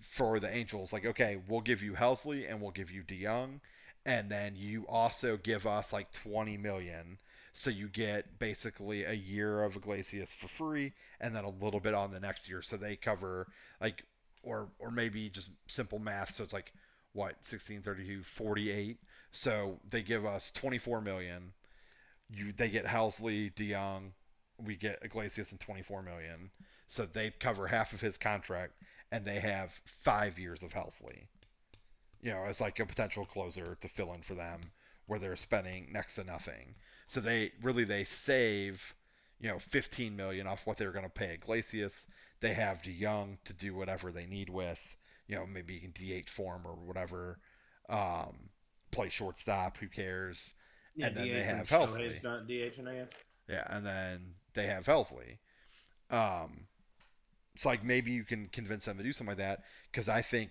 for the Angels, like okay, we'll give you Helsley and we'll give you DeJong, and then you also give us like 20 million. So you get basically a year of Iglesias for free, and then a little bit on the next year. So they cover like, or or maybe just simple math. So it's like what 16, 32, 48. So they give us 24 million. You they get Helsley, DeJong, we get Iglesias and 24 million. So they cover half of his contract, and they have five years of Helsley. You know, as like a potential closer to fill in for them, where they're spending next to nothing. So they really they save, you know, 15 million off what they're going to pay Iglesias. They have DeJong to do whatever they need with, you know, maybe you can DH form or whatever. Um, play shortstop, who cares? And then they DH when have Helsley. not DHing, I guess. Yeah, and then they have Helsley. Um, so like maybe you can convince them to do something like that because I think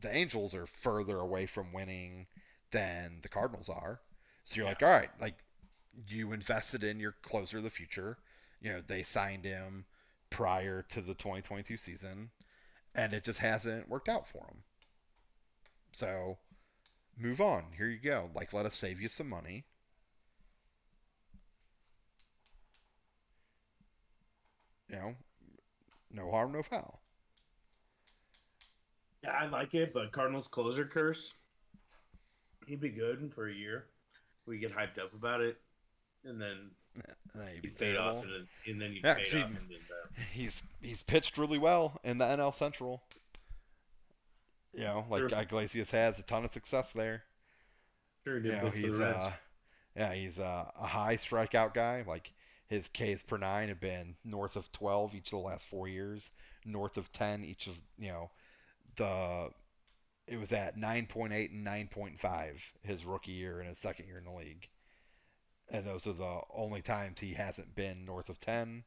the Angels are further away from winning than the Cardinals are. So you're Yeah. like, all right, like you invested in your closer of the future. You know, they signed him prior to the 2022 season, and it just hasn't worked out for them. So move on. Here you go. Like, let us save you some money. You know, no harm, no foul. Yeah, I like it, but Cardinals closer curse. He'd be good for a year. We get hyped up about it, and then And then he'd be he'd fade off, and, then- Yeah, fade see, off. And uh, He's he's pitched really well in the NL Central. You know, like Sure. Iglesias has a ton of success there. sure, You know, for the uh, yeah, he's a, a high strikeout guy. Like his Ks per nine have been north of 12 each of the last four years, north of 10 each of you know the. It was at 9.8 and 9.5 his rookie year and his second year in the league, and those are the only times he hasn't been north of 10.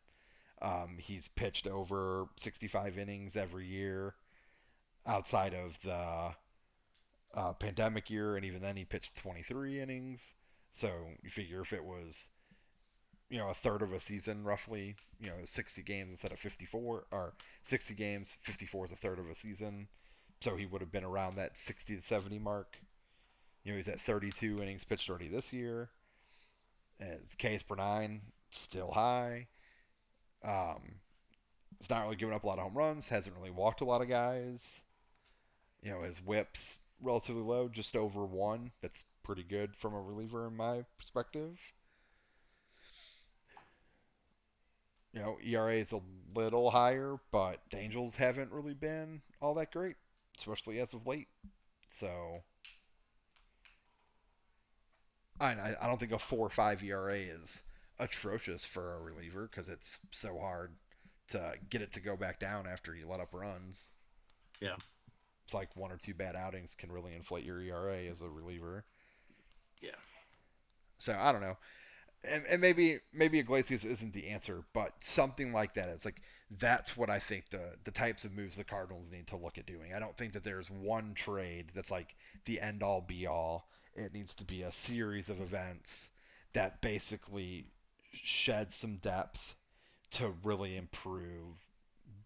Um, he's pitched over 65 innings every year, outside of the uh, pandemic year, and even then he pitched 23 innings. So you figure if it was, you know, a third of a season roughly, you know, 60 games instead of 54, or 60 games, 54 is a third of a season. So he would have been around that 60 to 70 mark. You know, he's at 32 innings pitched already this year. His Ks per nine still high. Um, he's not really giving up a lot of home runs. Hasn't really walked a lot of guys. You know, his whips relatively low, just over one. That's pretty good from a reliever in my perspective. You know, ERA is a little higher, but the Angels haven't really been all that great, especially as of late. So, I I don't think a four or five ERA is atrocious for a reliever because it's so hard to get it to go back down after you let up runs. Yeah. It's like one or two bad outings can really inflate your ERA as a reliever. Yeah. So I don't know. And, and maybe maybe Iglesias isn't the answer, but something like that is like that's what I think the the types of moves the Cardinals need to look at doing. I don't think that there's one trade that's like the end all be all. It needs to be a series of events that basically shed some depth to really improve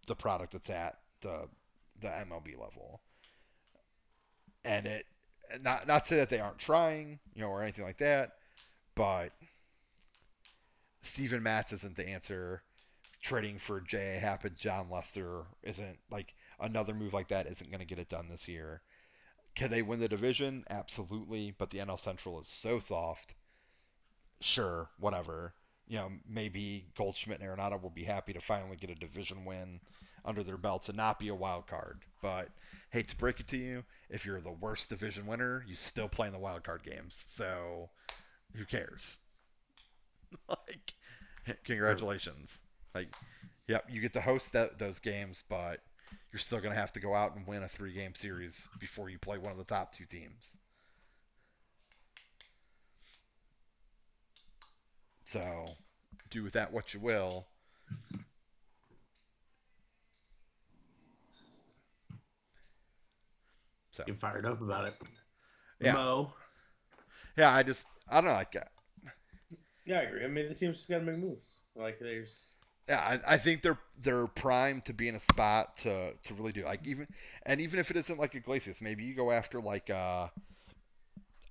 the product that's at the the MLB level. And it not not say that they aren't trying, you know, or anything like that, but Steven Matz isn't the answer. Trading for J.A. Happ and Jon Lester isn't like another move like that isn't going to get it done this year. Can they win the division? Absolutely, but the NL Central is so soft. Sure, whatever. You know, maybe Goldschmidt and Arenado will be happy to finally get a division win under their belts and not be a wild card. But hate to break it to you, if you're the worst division winner, you still play in the wild card games. So who cares? like, congratulations. Like, yep, you get to host that, those games, but you're still going to have to go out and win a three game series before you play one of the top two teams. So, do with that what you will. So. Get fired up about it. Yeah. Mo. Yeah, I just, I don't know. Like, that. yeah, I agree. I mean, the team's just got to make moves. Like, there's yeah, I, I, think they're they're primed to be in a spot to to really do like even and even if it isn't like Iglesias, maybe you go after like uh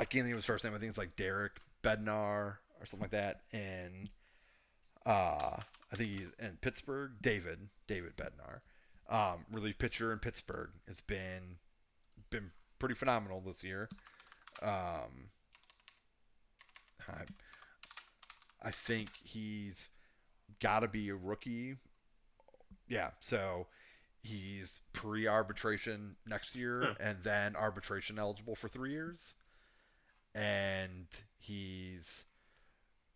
I can't think of his first name. I think it's like Derek Bednar or something like that. And uh, I think he's in Pittsburgh. David David Bednar, um, relief pitcher in Pittsburgh, has been been pretty phenomenal this year. Um, I, I think he's got to be a rookie. Yeah, so he's pre-arbitration next year huh. and then arbitration eligible for 3 years. And he's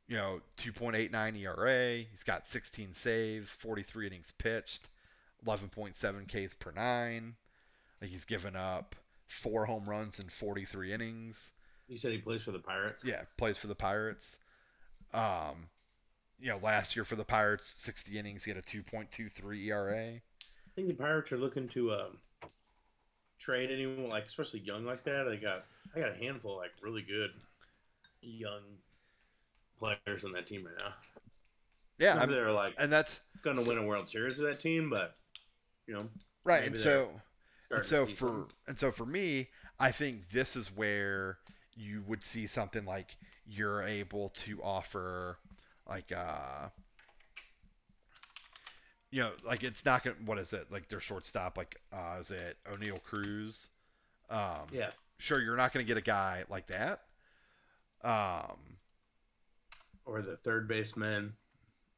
you know, 2.89 ERA, he's got 16 saves, 43 innings pitched, 11.7 Ks per 9. Like he's given up 4 home runs in 43 innings. You said he plays for the Pirates? Yeah, plays for the Pirates. Um, you know, last year for the Pirates, 60 innings, he had a 2.23 ERA. I think the Pirates are looking to um, trade anyone like, especially young like that. They got, I got a handful of, like really good young players on that team right now. Yeah, they're like, and that's going to win a World Series with that team, but you know, right. And so, and so for something. and so for me, I think this is where you would see something like you're able to offer like uh you know like it's not gonna what is it? Like their shortstop like uh is it Oneil Cruz? Um yeah. sure you're not gonna get a guy like that. Um or the third baseman.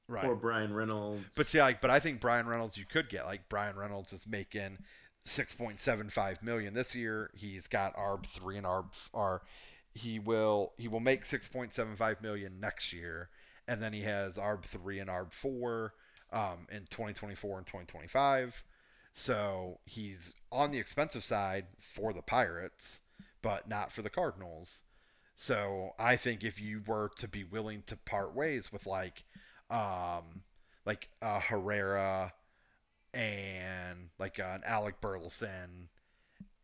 Right. Or Bryan Reynolds. But see like but I think Bryan Reynolds you could get like Bryan Reynolds is making 6.75 million this year. He's got arb 3 and arb r he will he will make 6.75 million next year and then he has ARB three and ARB four um, in 2024 and 2025. So he's on the expensive side for the Pirates, but not for the Cardinals. So I think if you were to be willing to part ways with like, um, like a Herrera and like an Alec Burleson,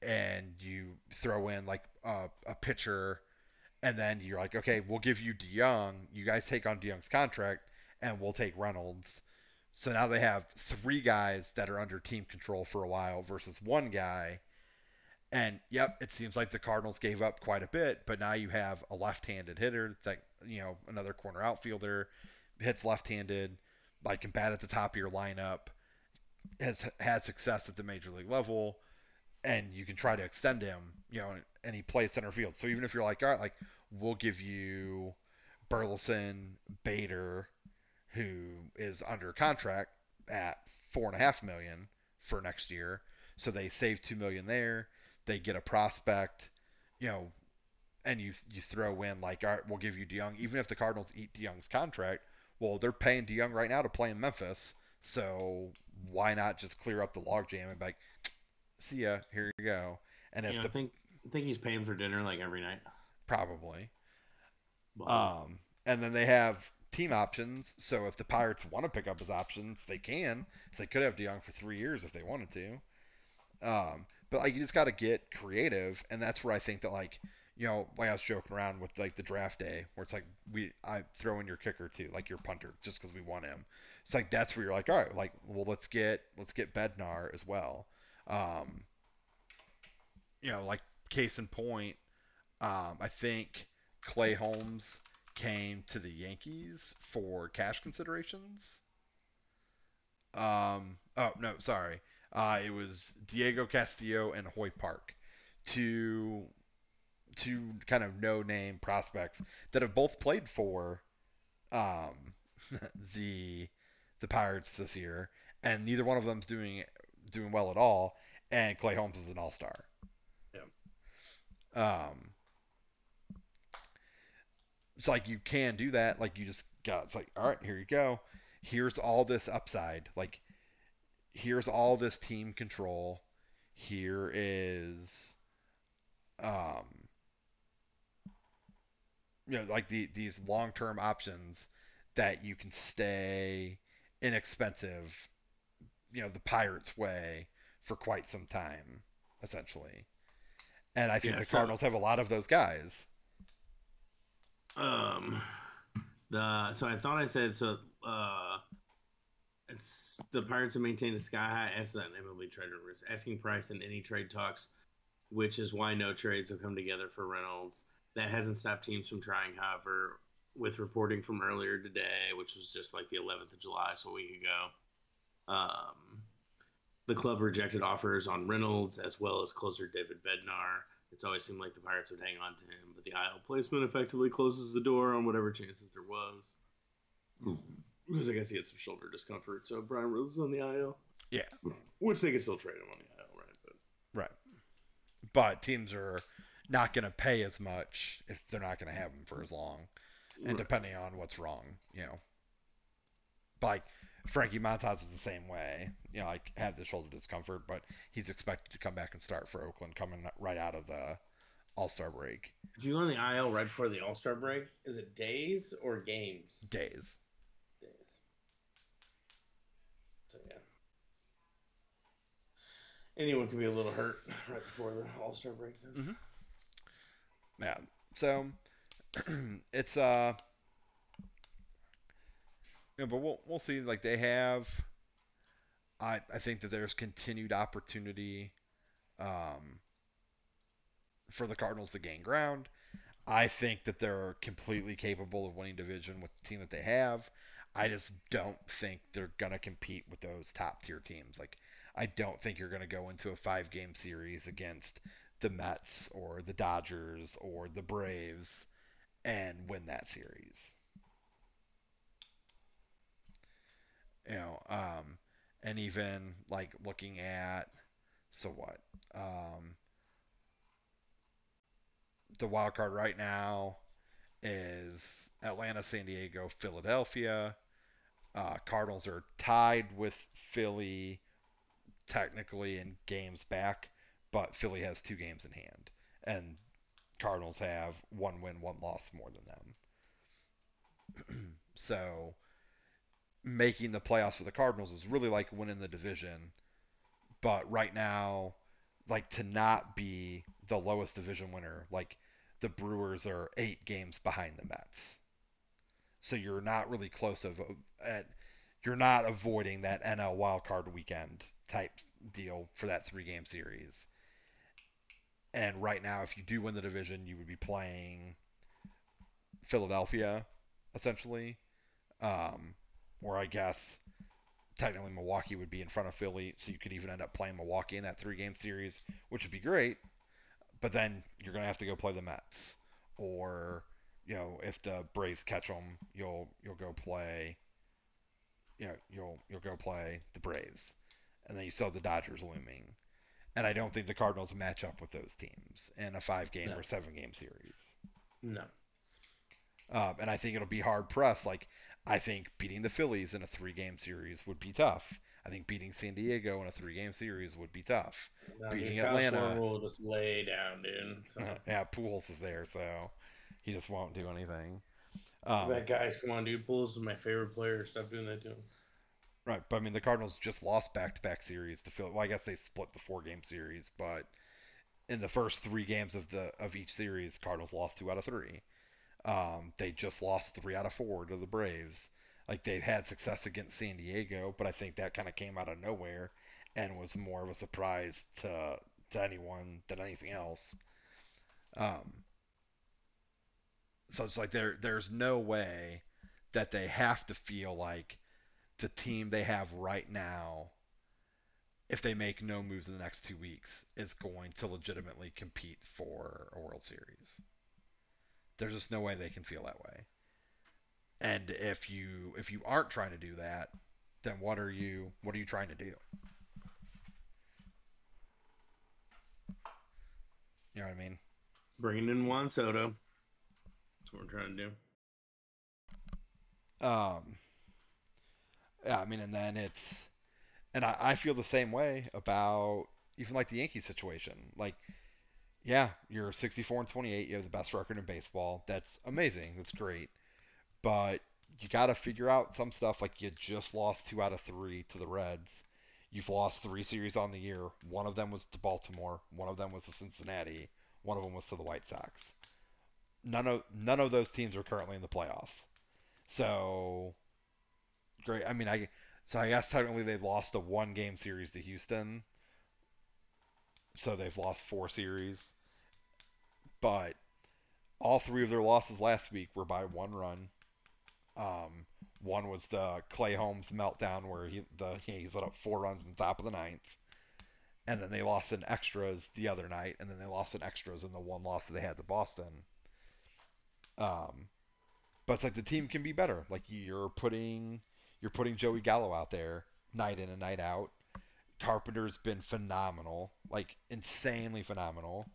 and you throw in like a, a pitcher and then you're like, okay, we'll give you DeJong. You guys take on DeJong's contract, and we'll take Reynolds. So now they have three guys that are under team control for a while versus one guy. And yep, it seems like the Cardinals gave up quite a bit, but now you have a left-handed hitter that you know another corner outfielder, hits left-handed, like can bat at the top of your lineup, has had success at the major league level, and you can try to extend him, you know, and he plays center field. So even if you're like, all right, like we'll give you Burleson, Bader, who is under contract at four and a half million for next year, so they save two million there. They get a prospect, you know, and you you throw in like, all right, we'll give you DeJong, even if the Cardinals eat DeJong's contract. Well, they're paying DeJong right now to play in Memphis, so why not just clear up the logjam and like, see ya, here you go. And if Yeah, the I think I think he's paying for dinner like every night. probably, um, and then they have team options. So if the Pirates want to pick up his options, they can. So they could have DeJong for three years if they wanted to. Um, but like you just got to get creative, and that's where I think that like you know, like I was joking around with like the draft day, where it's like we I throw in your kicker too, like your punter, just because we want him. It's like that's where you're like, all right, like well let's get let's get Bednar as well. Um, you know, like case in point, um, I think Clay Holmes came to the Yankees for cash considerations. Um, oh no, sorry. Uh, it was Diego Castillo and Hoy Park, two two kind of no name prospects that have both played for um, the the Pirates this year, and neither one of them's doing doing well at all. And Clay Holmes is an all star. Yeah. Um, it's like you can do that. Like you just got. It's like all right, here you go. Here's all this upside. Like here's all this team control. Here is um you know like the these long-term options that you can stay inexpensive you know the pirates way for quite some time essentially and i think Yeah, the so- cardinals have a lot of those guys um, the so I thought I said so. Uh, it's the Pirates have maintained a sky high as an MLB trade rumors asking price in any trade talks, which is why no trades have come together for Reynolds. That hasn't stopped teams from trying, however, with reporting from earlier today, which was just like the 11th of July, so a week ago. Um, the club rejected offers on Reynolds as well as closer David Bednar. It's always seemed like the Pirates would hang on to him, but the IL placement effectively closes the door on whatever chances there was. Because I guess he had some shoulder discomfort, so Brian Rose is on the IL. Yeah. Which they could still trade him on the IL, right? But right but teams are not going to pay as much if they're not going to have him for as long and Right. depending on what's wrong, you know. Like Frankie Montas is the same way, you know, like had the shoulder discomfort, but he's expected to come back and start for Oakland coming right out of the All Star break if you go on the IL right before the All Star break, is it days or games? days. Days. So yeah. Anyone can be a little hurt right before the All Star break. Then. Mhm. Yeah. So it's uh yeah, but we'll we'll see. Like they have, I I think that there's continued opportunity, um, for the Cardinals to gain ground. I think that they're completely capable of winning division with the team that they have. I just don't think they're gonna compete with those top tier teams. Like I don't think you're gonna go into a five game series against the Mets or the Dodgers or the Braves and win that series. You know, um, and even like looking at so what um, the wild card right now is Atlanta, San Diego, Philadelphia. Uh, Cardinals are tied with Philly technically in games back, but Philly has two games in hand, and Cardinals have one win, one loss more than them. so making the playoffs for the Cardinals is really like winning the division, but right now, like to not be the lowest division winner, like the Brewers are eight games behind the Mets. So you're not really close of at you're not avoiding that NL wildcard weekend type deal for that three game series. And right now, if you do win the division, you would be playing Philadelphia, essentially. Um, or I guess technically Milwaukee would be in front of Philly, so you could even end up playing Milwaukee in that three game series, which would be great. But then you're gonna have to go play the Mets, or you know if the Braves catch them, you'll you'll go play. You know you'll you'll go play the Braves, and then you still have the Dodgers looming. And I don't think the Cardinals match up with those teams in a five game No. or seven game series. No. Um, and I think it'll be hard pressed. Like I think beating the Phillies in a three game series would be tough. I think beating San Diego in a three game series would be tough. No, Beating dude, Atlanta. Will just lay down, dude. So, yeah, Pujols is there, so he just won't do anything. Um, that guy, come on, dude. Pulls is my favorite player. Stop doing that to him. right, but I mean the Cardinals just lost back to back series to Philly. Well, I guess they split the four game series, but in the first three games of the of each series, Cardinals lost two out of three. Um, they just lost three out of four to the Braves. Like they've had success against San Diego, but I think that kind of came out of nowhere and was more of a surprise to to anyone than anything else. Um, so it's like there there's no way that they have to feel like the team they have right now, if they make no moves in the next two weeks, is going to legitimately compete for a World Series. There's just no way they can feel that way. And if you if you aren't trying to do that, then what are you what are you trying to do? You know what I mean? Bringing in Juan Soto. That's what we're trying to do. Um, yeah, I mean, and then it's, and I, I feel the same way about even like the Yankee situation. Like, yeah, you're 64 and 28. You have the best record in baseball. That's amazing. That's great. But you got to figure out some stuff. Like, you just lost two out of three to the Reds. You've lost three series on the year. One of them was to Baltimore. One of them was to Cincinnati. One of them was to the White Sox. None of none of those teams are currently in the playoffs. So great. I mean, I so I guess technically they've lost a one game series to Houston. So they've lost four series. But all three of their losses last week were by one run. Um, one was the Clay Holmes meltdown where he the Yankees let up four runs in the top of the ninth. And then they lost in extras the other night, and then they lost in extras in the one loss that they had to Boston. Um, but it's like the team can be better. Like you're putting you're putting Joey Gallo out there night in and night out. Carpenter's been phenomenal, like insanely phenomenal,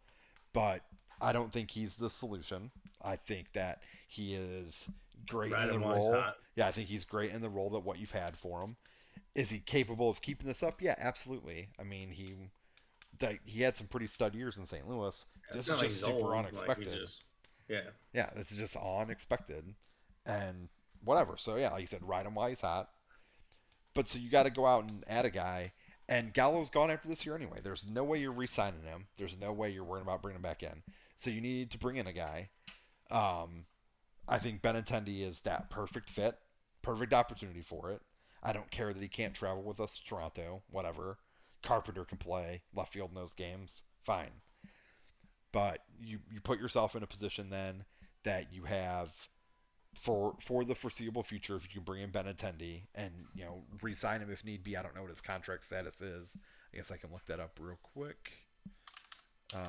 but I don't think he's the solution. I think that he is great Right in the role. Yeah, I think he's great in the role that what you've had for him. Is he capable of keeping this up? Yeah, absolutely. I mean, he he had some pretty stud years in St. Louis. It's This is like just super old, like, unexpected. just- yeah. Yeah, this is just unexpected. And whatever. So yeah, like you said, ride him while he's hot. But so you got to go out and add a guy. And Gallo's gone after this year anyway. There's no way you're re-signing him. There's no way you're worrying about bringing him back in. So you need to bring in a guy. Um, I think Benintendi is that perfect fit, perfect opportunity for it. I don't care that he can't travel with us to Toronto. Whatever. Carpenter can play left field in those games. Fine. But you you put yourself in a position then that you have for for the foreseeable future if you can bring in Benintendi and you know re-sign him if need be. I don't know what his contract status is. I guess I can look that up real quick. Um,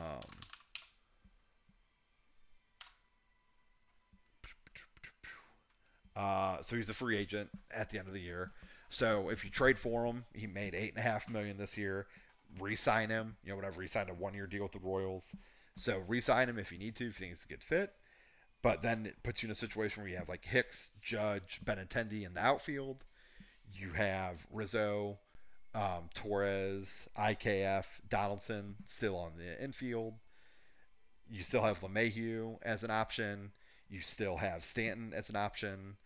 uh, so he's a free agent at the end of the year. So if you trade for him, he made eight and a half million this year. Re-sign him, you know, whatever. He signed a one-year deal with the Royals. So re-sign him if you need to, if you think it's a good fit. But then it puts you in a situation where you have like Hicks, Judge, Benintendi in the outfield. You have Rizzo, um, Torres, IKF, Donaldson still on the infield. You still have LeMahieu as an option. You still have Stanton as an option.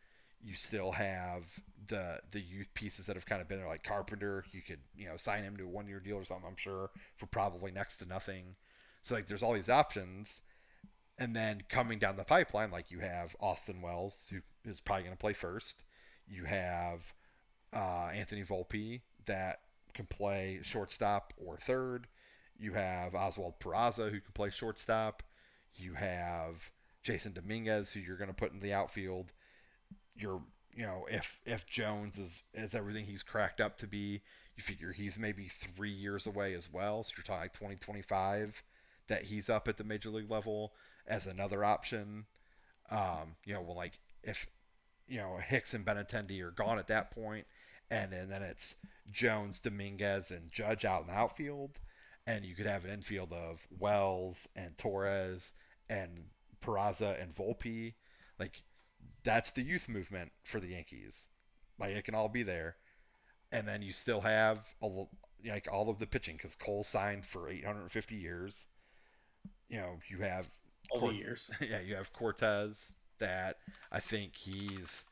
You still have the the youth pieces that have kind of been there, like Carpenter. You could you know sign him to a one year deal or something. I'm sure for probably next to nothing. So like there's all these options, and then coming down the pipeline, like you have Austin Wells, who is probably going to play first. You have uh, Anthony Volpe that can play shortstop or third. You have Oswald Peraza who can play shortstop. You have Jasson Dominguez who you're going to put in the outfield. You're you know, if if Jones is is everything he's cracked up to be, you figure he's maybe three years away as well. So you're talking like 2025 that he's up at the major league level as another option. Um, you know, well, like if you know Hicks and Benintendi are gone at that point, and, and then it's Jones, Dominguez, and Judge out in the outfield, and you could have an infield of Wells and Torres and Peraza and Volpe. Like that's the youth movement for the Yankees. Like it can all be there, and then you still have a, like all of the pitching because Cole signed for 850 years. You know, you have all Cort- years. Yeah, you have Cortes. that I think he's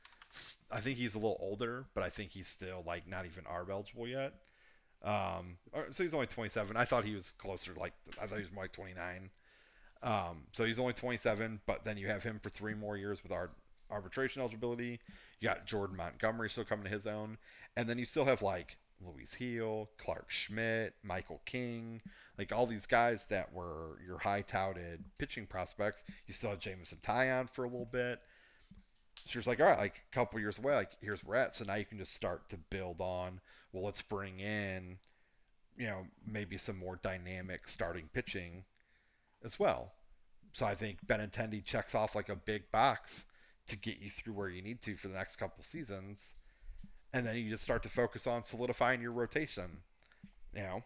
I think he's a little older, but I think he's still like not even ARB eligible yet. Um, so he's only 27. I thought he was closer, like I thought he was more like 29. Um, so he's only 27, but then you have him for three more years with our arbitration eligibility. You got Jordan Montgomery still coming to his own, and then you still have like Luis Gil, Clarke Schmidt, Michael King, like all these guys that were your high touted pitching prospects. You still have Jameson Taillon for a little bit. So it's like, all right, like a couple years away, like here's where at. So now you can just start to build on. Well, let's bring in, you know, maybe some more dynamic starting pitching as well. So I think Benintendi checks off like a big box to get you through where you need to for the next couple seasons, and then you just start to focus on solidifying your rotation. You know,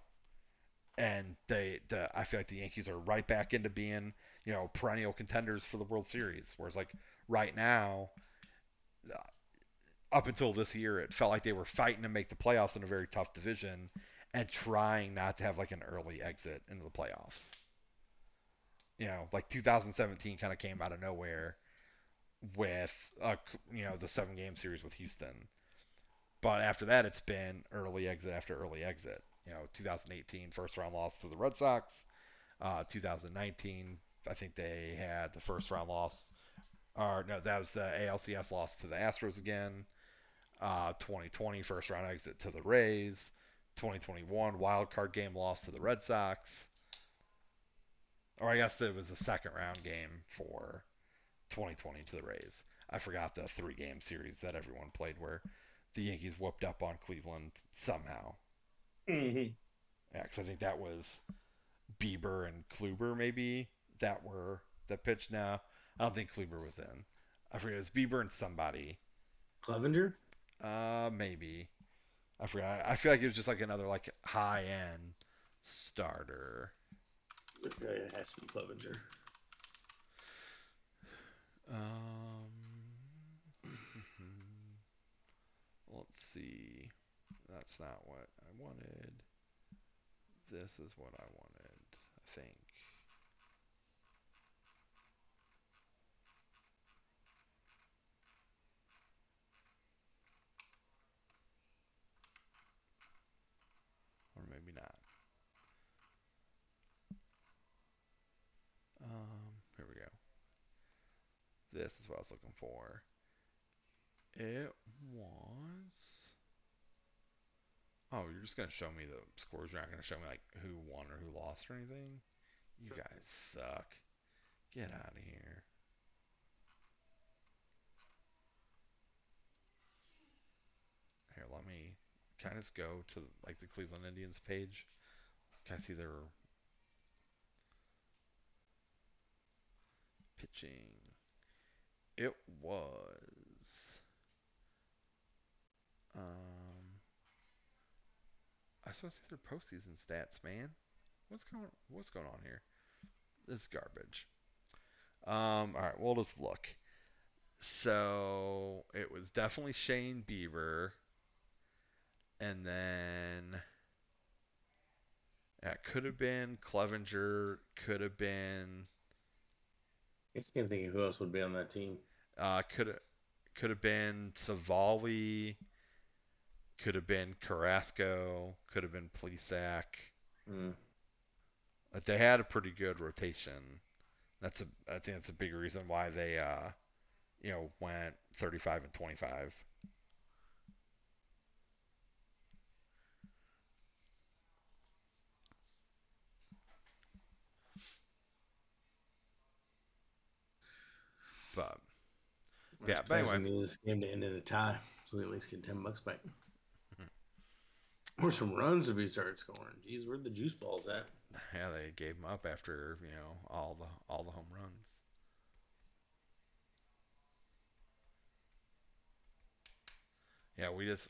and they, the, I feel like the Yankees are right back into being, you know, perennial contenders for the World Series. Whereas like right now, uh, up until this year, it felt like they were fighting to make the playoffs in a very tough division and trying not to have like an early exit into the playoffs. You know, like 2017 kind of came out of nowhere with a, you know the seven game series with Houston. But after that, it's been early exit after early exit. You know, 2018 first round loss to the Red Sox. Uh, 2019, I think they had the first round loss or no, that was the ALCS loss to the Astros again. Uh, 2020 first round exit to the Rays. 2021 wild card game loss to the Red Sox. Or I guess it was a second round game for 2020 to the Rays. I forgot the three game series that everyone played where the Yankees whooped up on Cleveland somehow. Mm-hmm. Yeah, because I think that was Bieber and Kluber maybe that were that pitch. now. I don't think Kluber was in. I forget. It was Bieber and somebody. Clevenger? Uh, maybe. I forgot. I feel like it was just like another like high end starter. It has to be Clevenger. Um, let's see. That's not what I wanted. This is what I wanted, I think. Or maybe not. Um, here we go. This is what I was looking for. It was. Oh, you're just gonna show me the scores. You're not gonna show me like who won or who lost or anything. You guys suck. Get out of here. Here, let me can I just go to like the Cleveland Indians page? Can I see their pitching? It was. Um, I to see their postseason stats, man. What's going What's going on here? This is garbage. Um, all right, we'll just look. So it was definitely Shane Bieber and then yeah, could have been Clevenger, could have been. I just can't think of who else would be on that team. Uh, could have could have been Civale, could have been Carrasco, could have been Plesac. Mm. But they had a pretty good rotation. That's a I think that's a big reason why they uh, you know went 35 and 25. But Yeah, but anyway. We need this game to end in a tie, so we at least get ten bucks back. Or some runs if we start scoring. Jeez, where'd the juice balls at? Yeah, they gave them up after you know all the all the home runs. Yeah, we just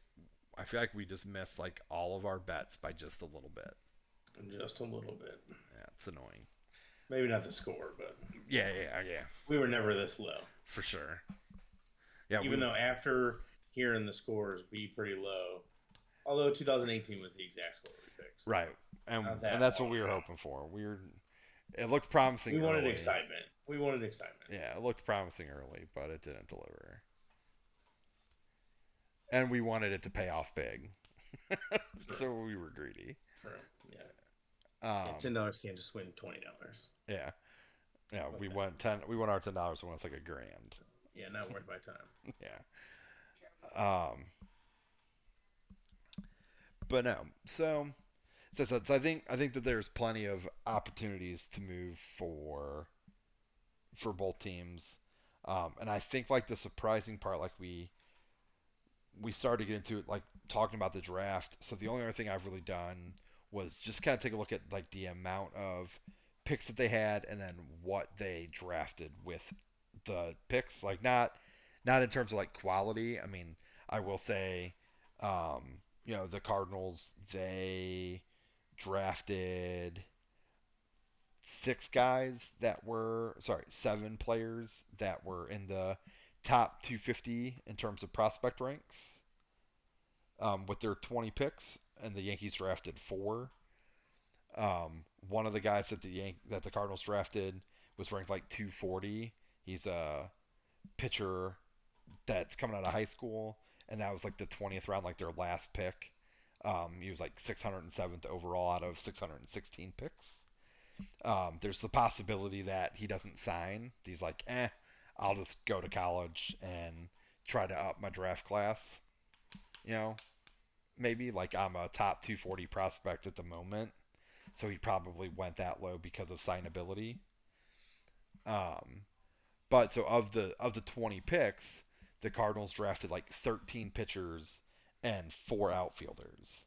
I feel like we just missed like all of our bets by just a little bit. Just a little bit. Yeah, it's annoying. Maybe not the score, but yeah, yeah, yeah. We were never this low. For sure. Yeah. Even we, though after hearing the scores be pretty low, although 2018 was the exact score we picked. So right, and that and that's what we were hoping for. We were. It looked promising. We wanted early. excitement. We wanted excitement. Yeah, it looked promising early, but it didn't deliver. And we wanted it to pay off big, so we were greedy. True. Yeah. Um, yeah, ten dollars can't just win twenty dollars. Yeah. Yeah, we won ten. We won our ten dollars when it's like a grand. Yeah, not worth my time. yeah. Um. But no, so, so, so, so I think I think that there's plenty of opportunities to move for for both teams, um, and I think like the surprising part, like we we started to get into it, like talking about the draft. So the only other thing I've really done was just kind of take a look at like the amount of picks that they had and then what they drafted with the picks. Like not not in terms of like quality. I mean, I will say, um, you know, the Cardinals they drafted six guys that were sorry seven players that were in the top 250 in terms of prospect ranks um, with their 20 picks, and the Yankees drafted four. Um, one of the guys that the Yan- that the Cardinals drafted was ranked like 240. He's a pitcher that's coming out of high school, and that was like the 20th round, like their last pick. Um, he was like 607th overall out of 616 picks. Um, there's the possibility that he doesn't sign. He's like, eh, I'll just go to college and try to up my draft class. You know, maybe like I'm a top 240 prospect at the moment, so he probably went that low because of signability. Um, but so of the of the 20 picks, the Cardinals drafted like 13 pitchers and four outfielders.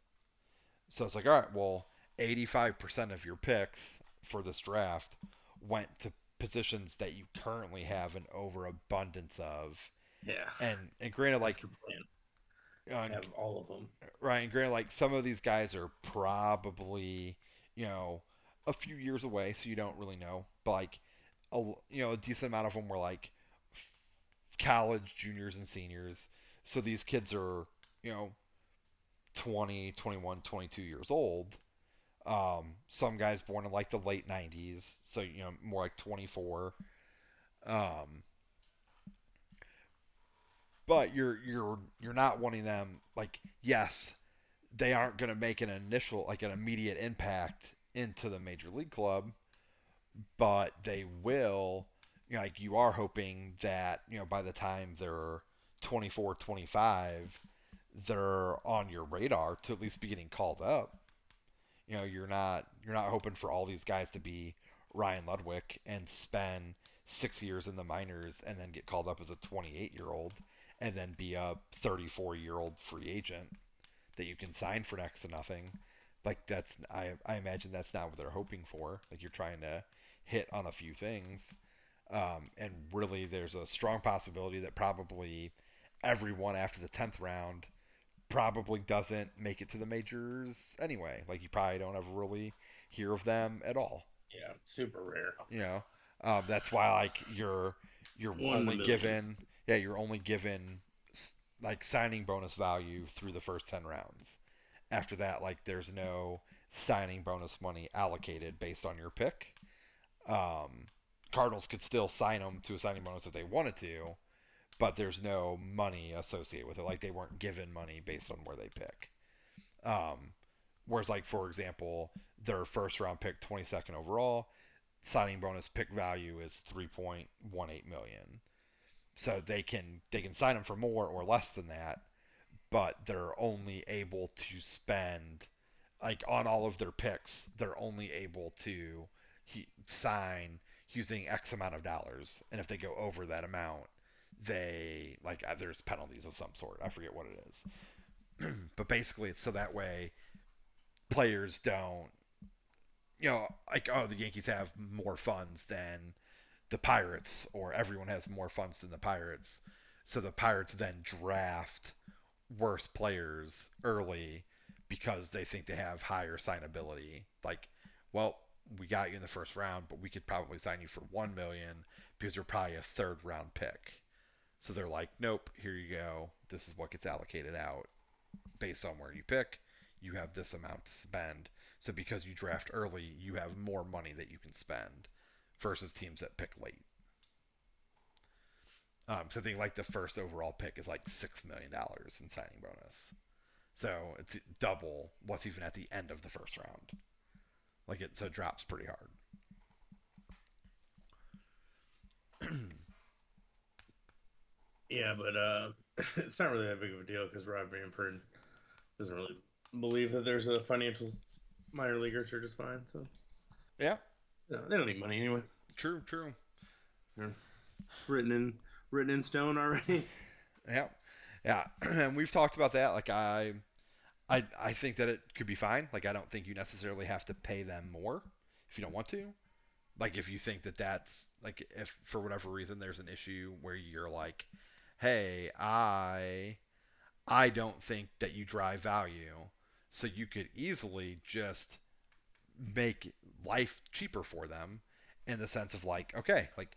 So it's like, all right, well, 85% of your picks for this draft went to positions that you currently have an overabundance of. Yeah. And and granted, That's like uh, have all of them. Right, and granted, like some of these guys are probably you know a few years away, so you don't really know. But like a you know a decent amount of them were like college juniors and seniors. So these kids are you know 20, 21, 22 years old. Um, some guys born in like the late 90s, so you know more like 24. Um, but you're you're you're not wanting them like yes, they aren't going to make an initial like an immediate impact into the major league club, but they will. You know, like you are hoping that you know by the time they're 24, 25, they're on your radar to at least be getting called up. You know, you're not you're not hoping for all these guys to be Ryan Ludwick and spend six years in the minors and then get called up as a 28 year old and then be a 34 year old free agent that you can sign for next to nothing. Like that's I I imagine that's not what they're hoping for. Like you're trying to hit on a few things. Um, and really, there's a strong possibility that probably everyone after the 10th round probably doesn't make it to the majors anyway. Like you probably don't ever really hear of them at all. Yeah, super rare. You know, um, that's why like you're you're One only given yeah you're only given like signing bonus value through the first ten rounds. After that, like there's no signing bonus money allocated based on your pick. Um, Cardinals could still sign them to a signing bonus if they wanted to, but there's no money associated with it. Like they weren't given money based on where they pick. Um, whereas, like for example, their first round pick, 22nd overall, signing bonus pick value is 3.18 million. So they can they can sign them for more or less than that, but they're only able to spend like on all of their picks, they're only able to he, sign using X amount of dollars, and if they go over that amount, they like uh, there's penalties of some sort. I forget what it is. but basically it's so that way players don't you know like oh the Yankees have more funds than the Pirates or everyone has more funds than the Pirates. So the Pirates then draft worse players early because they think they have higher signability. Like, well, we got you in the first round, but we could probably sign you for 1 million because you're probably a third round pick. So they're like, nope, here you go. This is what gets allocated out based on where you pick. You have this amount to spend. So because you draft early, you have more money that you can spend versus teams that pick late. Um, so I think like the first overall pick is like six million dollars in signing bonus. So it's double what's even at the end of the first round. Like it so it drops pretty hard. yeah, but uh, it's not really that big of a deal because Rob Manfred doesn't really believe that there's a financial minor leaguers are just fine. So yeah, no, they don't need money anyway. True, true. Written in written in stone already. Yeah, yeah, and we've talked about that. Like I, I, I think that it could be fine. Like I don't think you necessarily have to pay them more if you don't want to. Like if you think that that's like if for whatever reason there's an issue where you're like, hey, I, I don't think that you drive value, so you could easily just make life cheaper for them in the sense of like, okay, like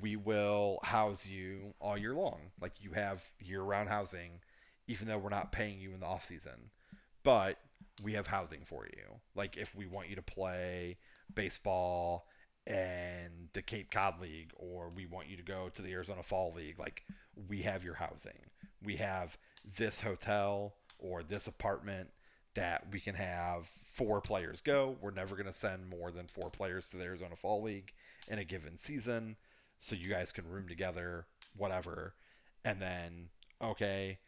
we will house you all year long. Like you have year-round housing, even though we're not paying you in the off season. But we have housing for you. Like if we want you to play baseball and the Cape Cod League, or we want you to go to the Arizona Fall League, like we have your housing. We have this hotel or this apartment that we can have four players go. We're never going to send more than four players to the Arizona Fall League in a given season. So you guys can room together, whatever. And then, okay,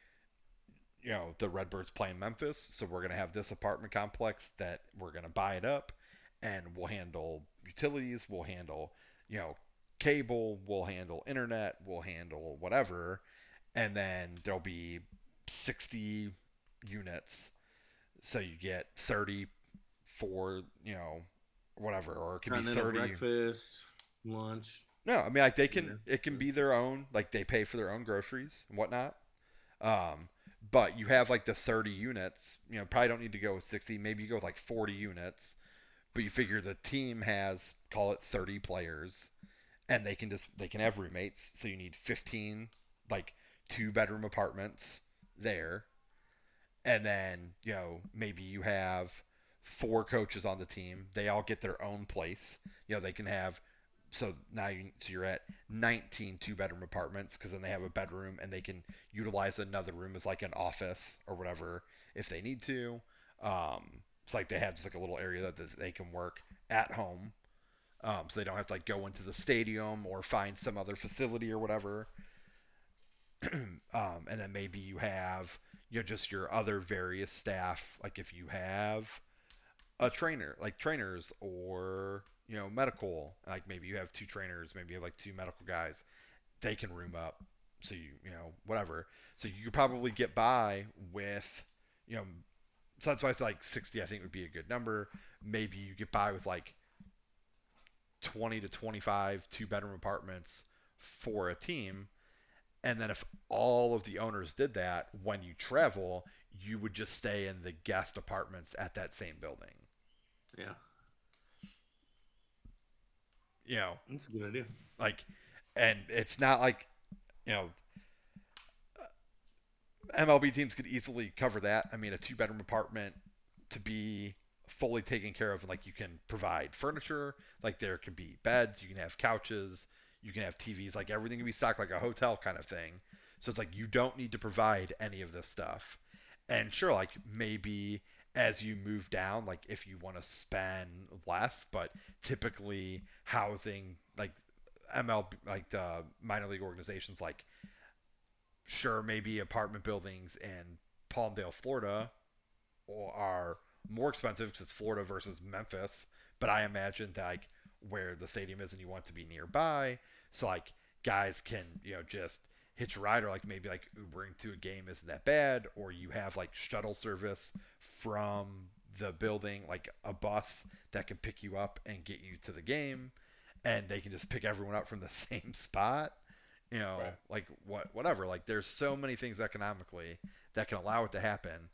you know, the Redbirds playing Memphis. So we're going to have this apartment complex that we're going to buy it up and we'll handle utilities, we'll handle, you know, cable, we'll handle internet, we'll handle whatever. And then there'll be 60 units so you get 30 for you know whatever or it could be 30 breakfast lunch no i mean like they can it can be their own like they pay for their own groceries and whatnot um but you have like the 30 units you know probably don't need to go with 60 maybe you go with like 40 units but you figure the team has call it 30 players and they can just they can have roommates so you need 15 like two bedroom apartments there. And then you know maybe you have four coaches on the team. They all get their own place. You know they can have so now you so you're at 19 two bedroom apartments because then they have a bedroom and they can utilize another room as like an office or whatever if they need to. Um it's like they have just like a little area that they can work at home. Um, so they don't have to like go into the stadium or find some other facility or whatever. Um, and then maybe you have you know just your other various staff. Like if you have a trainer like trainers or you know medical like maybe you have two trainers maybe you have like two medical guys they can room up so you you know whatever so you could probably get by with you know so that's why it's like 60 i think would be a good number maybe you get by with like 20 to 25 two bedroom apartments for a team and then if all of the owners did that, when you travel, you would just stay in the guest apartments at that same building. Yeah. You know, that's a good idea. Like, and it's not like, you know, MLB teams could easily cover that. I mean, a two bedroom apartment to be fully taken care of, and like you can provide furniture, like there can be beds, you can have couches, you can have TVs, like everything can be stocked like a hotel kind of thing. So it's like you don't need to provide any of this stuff. And sure, like maybe as you move down, like if you want to spend less, but typically housing like ML like the minor league organizations like sure maybe apartment buildings in Palmdale, Florida are more expensive because it's Florida versus Memphis, but I imagine that like where the stadium is and you want to be nearby, so like guys can you know just hitch ride or like maybe like Ubering to a game isn't that bad, or you have like shuttle service from the building, like a bus that can pick you up and get you to the game, and they can just pick everyone up from the same spot. You know, Right. like what whatever. Like there's so many things economically that can allow it to happen,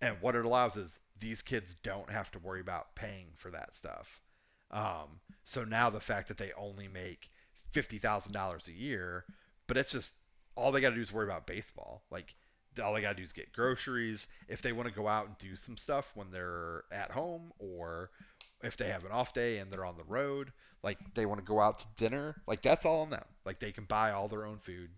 and what it allows is these kids don't have to worry about paying for that stuff. Um, so now the fact that they only make fifty thousand dollars a year, but it's just all they got to do is worry about baseball. Like all they got to do is get groceries. If they want to go out and do some stuff when they're at home, or if they have an off day and they're on the road, like they want to go out to dinner, like that's all on them. Like they can buy all their own food,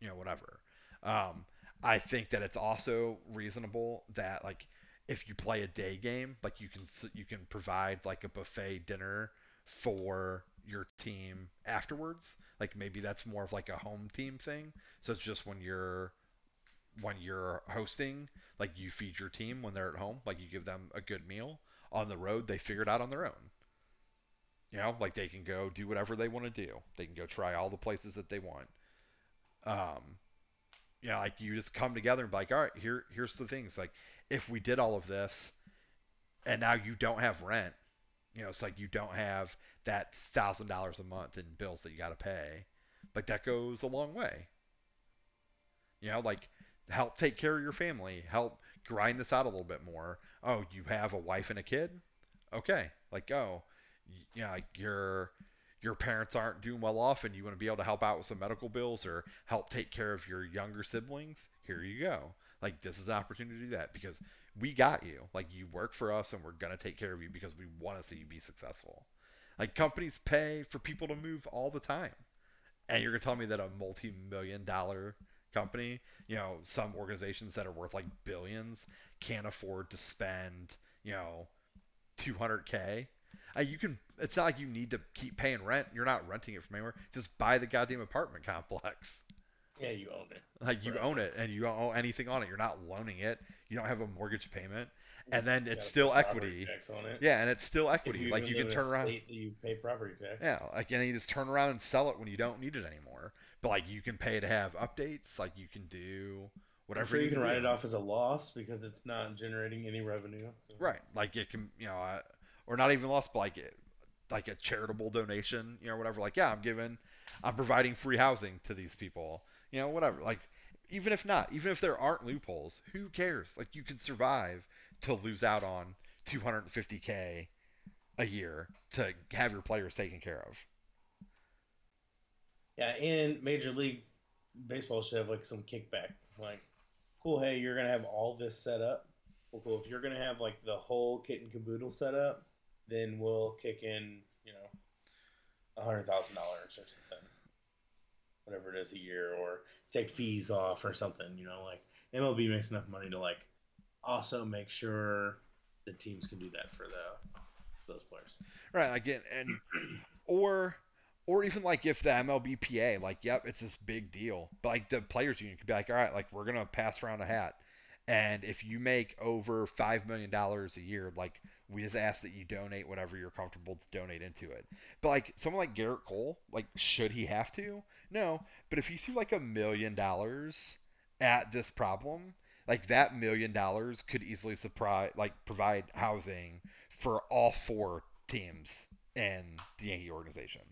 you know, whatever. Um, I think that it's also reasonable that like if you play a day game, like you can you can provide like a buffet dinner for your team afterwards. Like maybe that's more of like a home team thing. So it's just when you're when you're hosting, like you feed your team when they're at home, like you give them a good meal. On the road, they figure it out on their own. You know, like they can go do whatever they want to do. They can go try all the places that they want. Um, know, like you just come together and be like, all right, here, here's the things. Like, if we did all of this, and now you don't have rent, you know, it's like you don't have that thousand dollars a month in bills that you got to pay. Like that goes a long way. You know, like help take care of your family, help grind this out a little bit more. Oh, you have a wife and a kid? Okay, like. Oh, y- You know, like your your parents aren't doing well off and you want to be able to help out with some medical bills or help take care of your younger siblings, here you go. Like this is an opportunity to do that because we got you. Like you work for us and we're gonna take care of you because we want to see you be successful. Like companies pay for people to move all the time. And you're gonna tell me that a multi-million dollar company, you know, some organizations that are worth like billions can't afford to spend, you know, 200k. Uh, you can. It's not like you need to keep paying rent. You're not renting it from anywhere. Just buy the goddamn apartment complex. Yeah, you own it. Like you Right. own it, and you don't owe anything on it. You're not loaning it. You don't have a mortgage payment. And then You it's still equity. Tax on it. Yeah, and it's still equity. Like you can live in a turn around. you pay property tax. Yeah, like and you just turn around and sell it when you don't need it anymore. But like you can pay to have updates. Like you can do whatever I'm sure you can do. write it off as a loss because it's not generating any revenue. so- Right. Like it can, you know, uh, or not even lost, but like it, like a charitable donation, you know, whatever. Like, yeah, I'm giving, I'm providing free housing to these people, you know, whatever. Like, even if not, even if there aren't loopholes, who cares? Like, you can survive to lose out on 250k a year to have your players taken care of. Yeah, and Major League Baseball should have like some kickback. Like, cool, hey, you're gonna have all this set up. Well, cool. If you're gonna have like the whole kit and caboodle set up, then we'll kick in, you know, a hundred thousand dollars or something, whatever it is a year, or take fees off or something. You know, like MLB makes enough money to like also make sure the teams can do that for the those players. Right. Again, and or or even like if the MLBPA, like, yep, it's this big deal, but like the players union could be like, all right, like we're gonna pass around a hat, and if you make over five million dollars a year, like we just ask that you donate whatever you're comfortable to donate into it. But like someone like Gerrit Cole, like should he have to? No, but if he threw like a million dollars at this problem, like that million dollars could easily supply like provide housing for all four teams in the Yankee organization.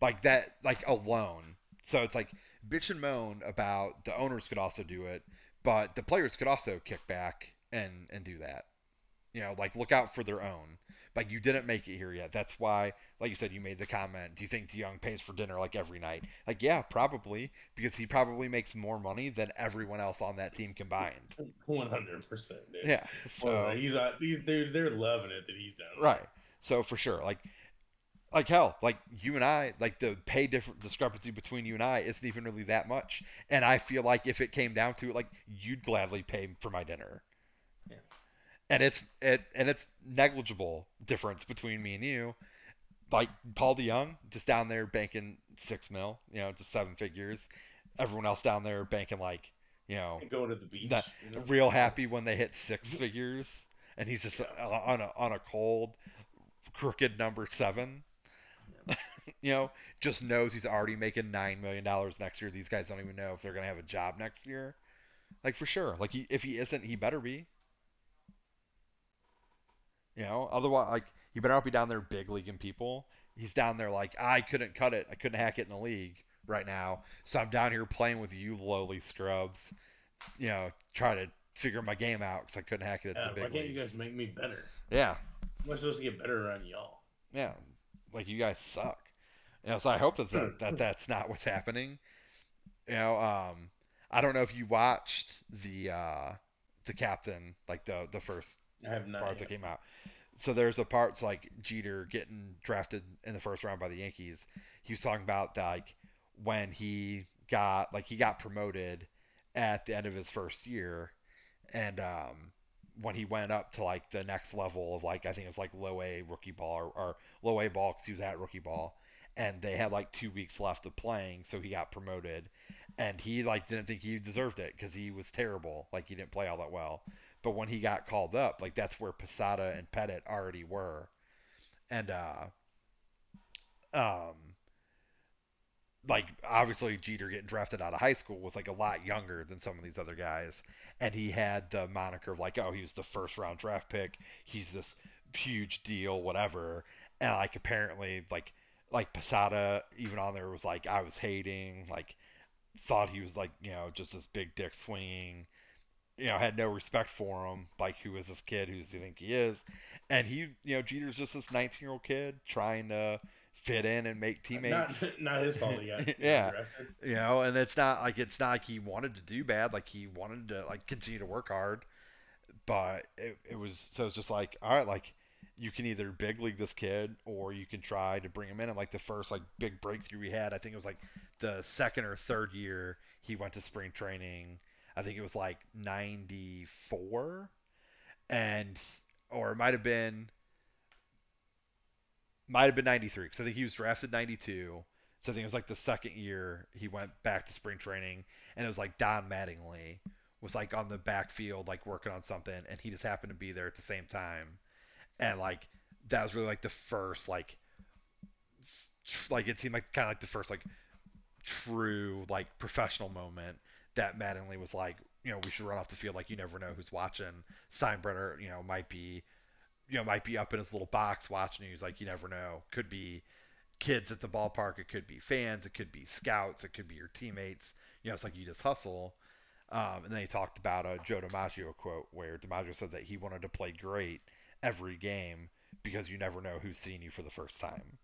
Like that, like alone. So it's like bitch and moan about the owners could also do it, but the players could also kick back and and do that. You know, like look out for their own. Like you didn't make it here yet. That's why, like you said, you made the comment. Do you think DeJong pays for dinner like every night? Like yeah, probably because he probably makes more money than everyone else on that team combined. One hundred percent, dude. Yeah. Well, So he's uh, they're they're loving it that he's done. it. Right. So for sure, like, like hell, like you and I, like the pay different discrepancy between you and I isn't even really that much. And I feel like if it came down to it, like you'd gladly pay for my dinner. Yeah. And it's it and it's negligible difference between me and you. Like Paul DeJong, just down there banking six mil, you know, just seven figures. Everyone else down there banking like, you know, And going to the beach. That- you know? real happy when they hit six figures, and he's just Yeah. on a on a cold, crooked number seven. you know, just knows he's already making nine million dollars next year. These guys don't even know if they're gonna have a job next year. Like for sure. Like he, if he isn't, he better be. You know, otherwise, like you better not be down there big leaguing people. He's down there like I couldn't cut it. I couldn't hack it in the league right now, so I'm down here playing with you lowly scrubs. You know, try to figure my game out because I couldn't hack it at Yeah, the big why can't leagues. you guys make me better? Yeah, Am I supposed to get better around y'all? yeah, like you guys suck. You know, so I hope that, that, that that's not what's happening. You know, um, I don't know if you watched the uh, the captain, like the the first I have not. part that came out. So there's a parts like Jeter getting drafted in the first round by the Yankees. He was talking about like when he got like he got promoted at the end of his first year, and um, when he went up to like the next level of like I think it was like low A rookie ball or, or low A ball because he was at rookie ball, and they had like two weeks left of playing, so he got promoted, and he like didn't think he deserved it because he was terrible, like he didn't play all that well. But when he got called up, like that's where Posada and Pettitte already were, and uh, um, like obviously Jeter getting drafted out of high school was like a lot younger than some of these other guys, and he had the moniker of like, oh, he was the first round draft pick. He's this huge deal, whatever. And like apparently, like like Posada even on there was like, I was hating, like thought he was like you know just this big dick swinging you know, had no respect for him. Like, who is this kid? Who does he think he is? And he, you know, Jeter's just this 19 year old kid trying to fit in and make uh, teammates. Not, not his fault. He got, Yeah. You know, and it's not like it's not like he wanted to do bad. Like he wanted to like continue to work hard, but it, it was so it's just like all right, like you can either big league this kid or you can try to bring him in. And like the first like big breakthrough we had, I think it was like the second or third year he went to spring training. I think it was like 94 and or it might have been might have been 93 because I think he was drafted 92 so I think it was like the second year he went back to spring training and it was like Don Mattingly was like on the backfield like working on something and he just happened to be there at the same time and like that was really like the first like tr- like it seemed like kind of like the first like true like professional moment that Mattingly was like, you know, we should run off the field like you never know who's watching. Steinbrenner, you know, might be, you know, might be up in his little box watching. He's like, you never know. Could be kids at the ballpark. It could be fans. It could be scouts. It could be your teammates. You know, it's like you just hustle. Um, and then he talked about a Joe DiMaggio quote where DiMaggio said that he wanted to play great every game because you never know who's seeing you for the first time.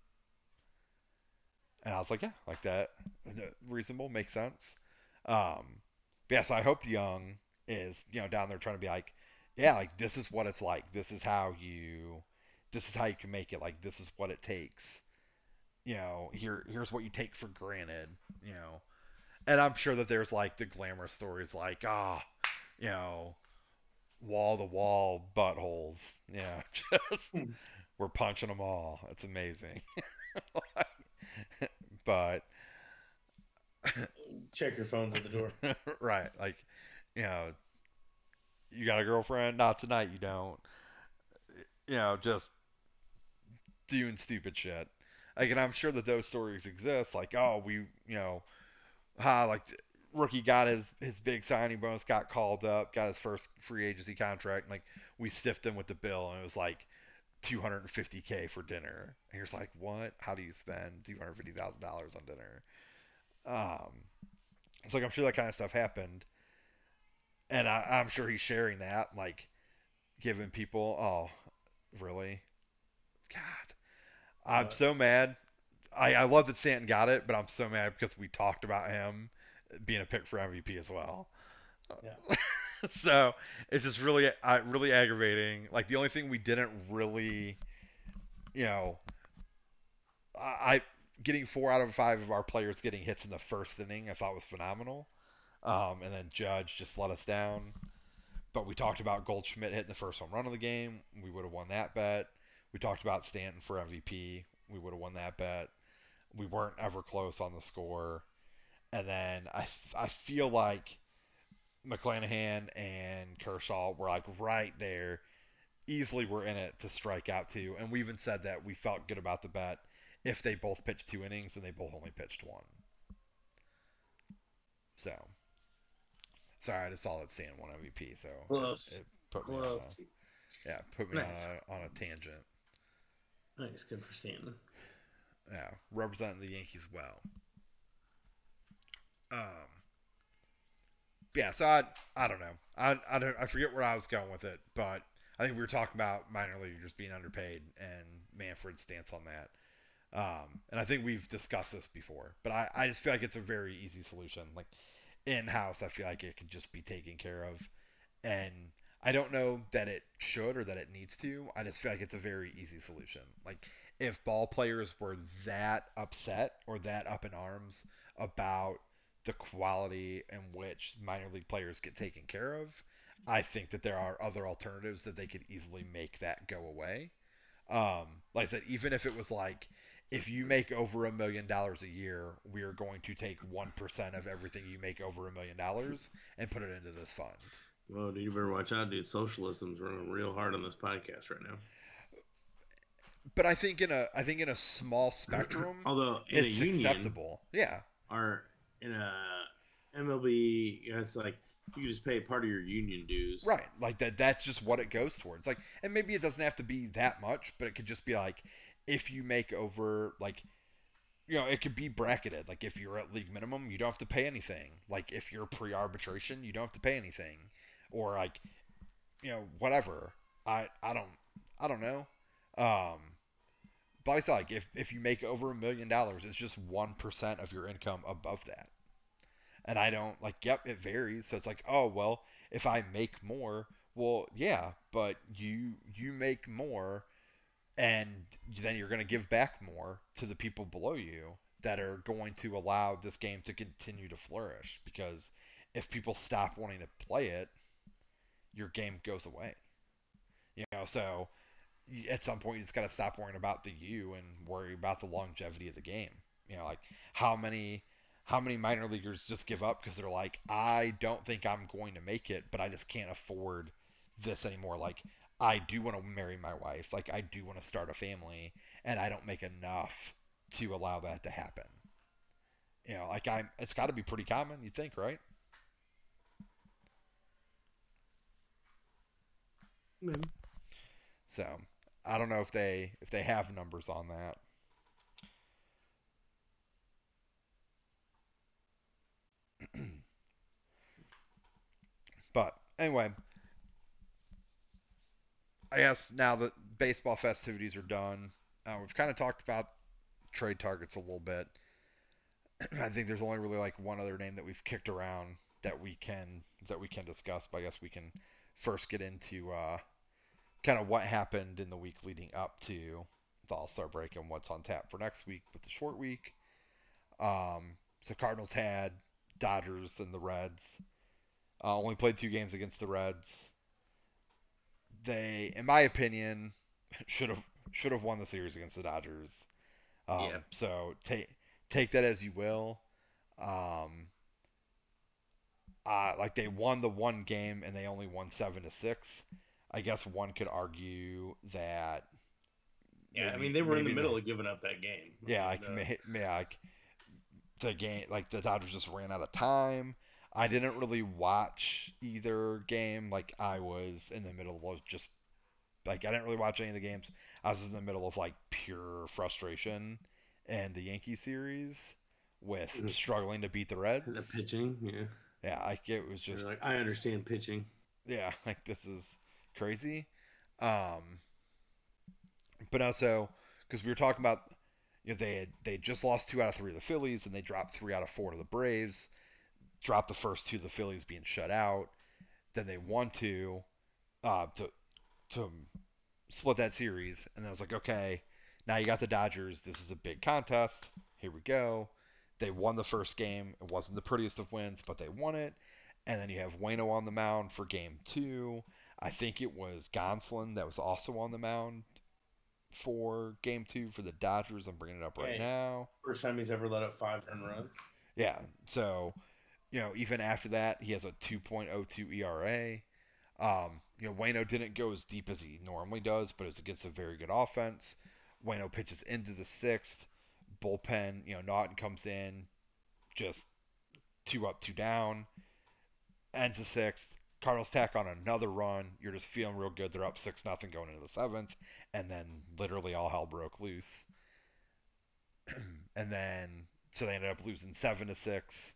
And I was like, yeah, like that, reasonable, makes sense. Um, yeah, so I hope Young is, you know, down there trying to be like, yeah, like this is what it's like. This is how you, this is how you can make it. Like this is what it takes. You know, here, here's what you take for granted. You know, and I'm sure that there's like the glamorous stories, like ah, you know, wall to wall buttholes. You know, just Hmm. we're punching them all. It's amazing. but Check your phones at the door. right. Like, you know, you got a girlfriend? Not tonight, you don't. You know, just doing stupid shit. Like, and I'm sure that those stories exist. Like, oh, we, you know, ha, like, rookie got his his big signing bonus, got called up, got his first free agency contract. And, like, we stiffed him with the bill, and it was like 250k for dinner. And you're like, what? How do you spend 250 thousand dollars on dinner? Um, it's like I'm sure that kind of stuff happened, and I, I'm sure he's sharing that, like giving people. Oh, really? God, I'm What? so mad. I, I love that Stanton got it, but I'm so mad because we talked about him being a pick for MVP as well. Yeah. so it's just really, uh, really aggravating. Like the only thing we didn't really, you know, I getting four out of five of our players getting hits in the first inning, I thought was phenomenal. Um, and then Judge just let us down. But we talked about Goldschmidt hitting the first home run of the game. We would have won that bet. We talked about Stanton for MVP. We would have won that bet. We weren't ever close on the score. And then I, I feel like McClanahan and Kershaw were like right there. Easily were in it to strike out too. And we even said that we felt good about the bet if they both pitched two innings and they both only pitched one. So, sorry, I just saw that Stan won MVP, so Close. It, it put me Close. on a, yeah, put me Nice. on a on a tangent. Nice, good for Stanton. Yeah, representing the Yankees well. Um, yeah, so I I don't know. I I don't I forget where I was going with it, but I think we were talking about minor leaguers being underpaid and Manfred's stance on that. Um, and I think we've discussed this before, but I, I just feel like it's a very easy solution. Like in house, I feel like it could just be taken care of. And I don't know that it should or that it needs to. I just feel like it's a very easy solution. Like if ball players were that upset or that up in arms about the quality in which minor league players get taken care of, I think that there are other alternatives that they could easily make that go away. Um, like I said, even if it was like, if you make over a million dollars a year, we are going to take 1% of everything you make over a million dollars and put it into this fund. Well, dude, you better watch out, dude. Socialism's running real hard on this podcast right now. But I think in a I think in a small spectrum, Although in it's a union, acceptable. Yeah. or in a MLB, it's like you just pay part of your union dues. Right. Like that that's just what it goes towards. Like and maybe it doesn't have to be that much, but it could just be like if you make over like you know, it could be bracketed. Like if you're at league minimum, you don't have to pay anything. Like if you're pre-arbitration, you don't have to pay anything. Or like you know, whatever. I I don't I don't know. Um but it's like if if you make over a million dollars, it's just 1% of your income above that. And I don't like, yep, it varies. So it's like, oh well, if I make more, well, yeah, but you you make more, and then you're going to give back more to the people below you that are going to allow this game to continue to flourish. Because if people stop wanting to play it, your game goes away. You know, so at some point you just got to stop worrying about the you and worry about the longevity of the game. You know, like how many how many minor leaguers just give up because they're like, I don't think I'm going to make it, but I just can't afford this anymore. Like, I do want to marry my wife. Like, I do want to start a family, and I don't make enough to allow that to happen. You know, like I'm. It's got to be pretty common, you think, right? Maybe. So, I don't know if they if they have numbers on that. but anyway, I guess now that baseball festivities are done, uh, we've kind of talked about trade targets a little bit. I think there's only really like one other name that we've kicked around that we can that we can discuss. But I guess we can first get into uh, kind of what happened in the week leading up to the All Star break and what's on tap for next week with the short week. Um, so Cardinals had Dodgers and the Reds. Uh, only played two games against the Reds. They, in my opinion, should have should have won the series against the Dodgers. Um, Yeah. So take take that as you will. Um, uh, like they won the one game and they only won seven to six. I guess one could argue that. Yeah, I mean they were in the maybe middle of giving up that game. Yeah, like, uh, may, may, like the game, like the Dodgers just ran out of time. I didn't really watch either game. Like I was in the middle of just like I didn't really watch any of the games. I was in the middle of like pure frustration and the Yankee series with struggling to beat the Reds. the pitching. Yeah, Yeah, like it was just like I understand pitching. yeah, like this is crazy. Um, but also because we were talking about, you know, they had they had just lost two out of three of the Phillies, and they dropped three out of four to the Braves. Dropped the first two, of the Phillies being shut out. Then they won two, uh, to to split that series, and then I was like, okay, now you got the Dodgers. This is a big contest. Here we go. They won the first game. It wasn't the prettiest of wins, but they won it. And then you have Waino on the mound for game two. I think it was Gonsolin that was also on the mound for game two for the Dodgers. I'm bringing it up right Yeah. now. First time he's ever let up five earned runs. Yeah. So, you know, even after that, he has a 2.02 ERA. Um, you know, Waino didn't go as deep as he normally does, but it's against a very good offense. Waino pitches into the sixth. bullpen, you know, Naughton comes in, just two up, two down, ends the sixth. Cardinals tack on another run. You're just feeling real good. They're up six nothing going into the seventh, and then literally all hell broke loose. and then so they ended up losing seven to six.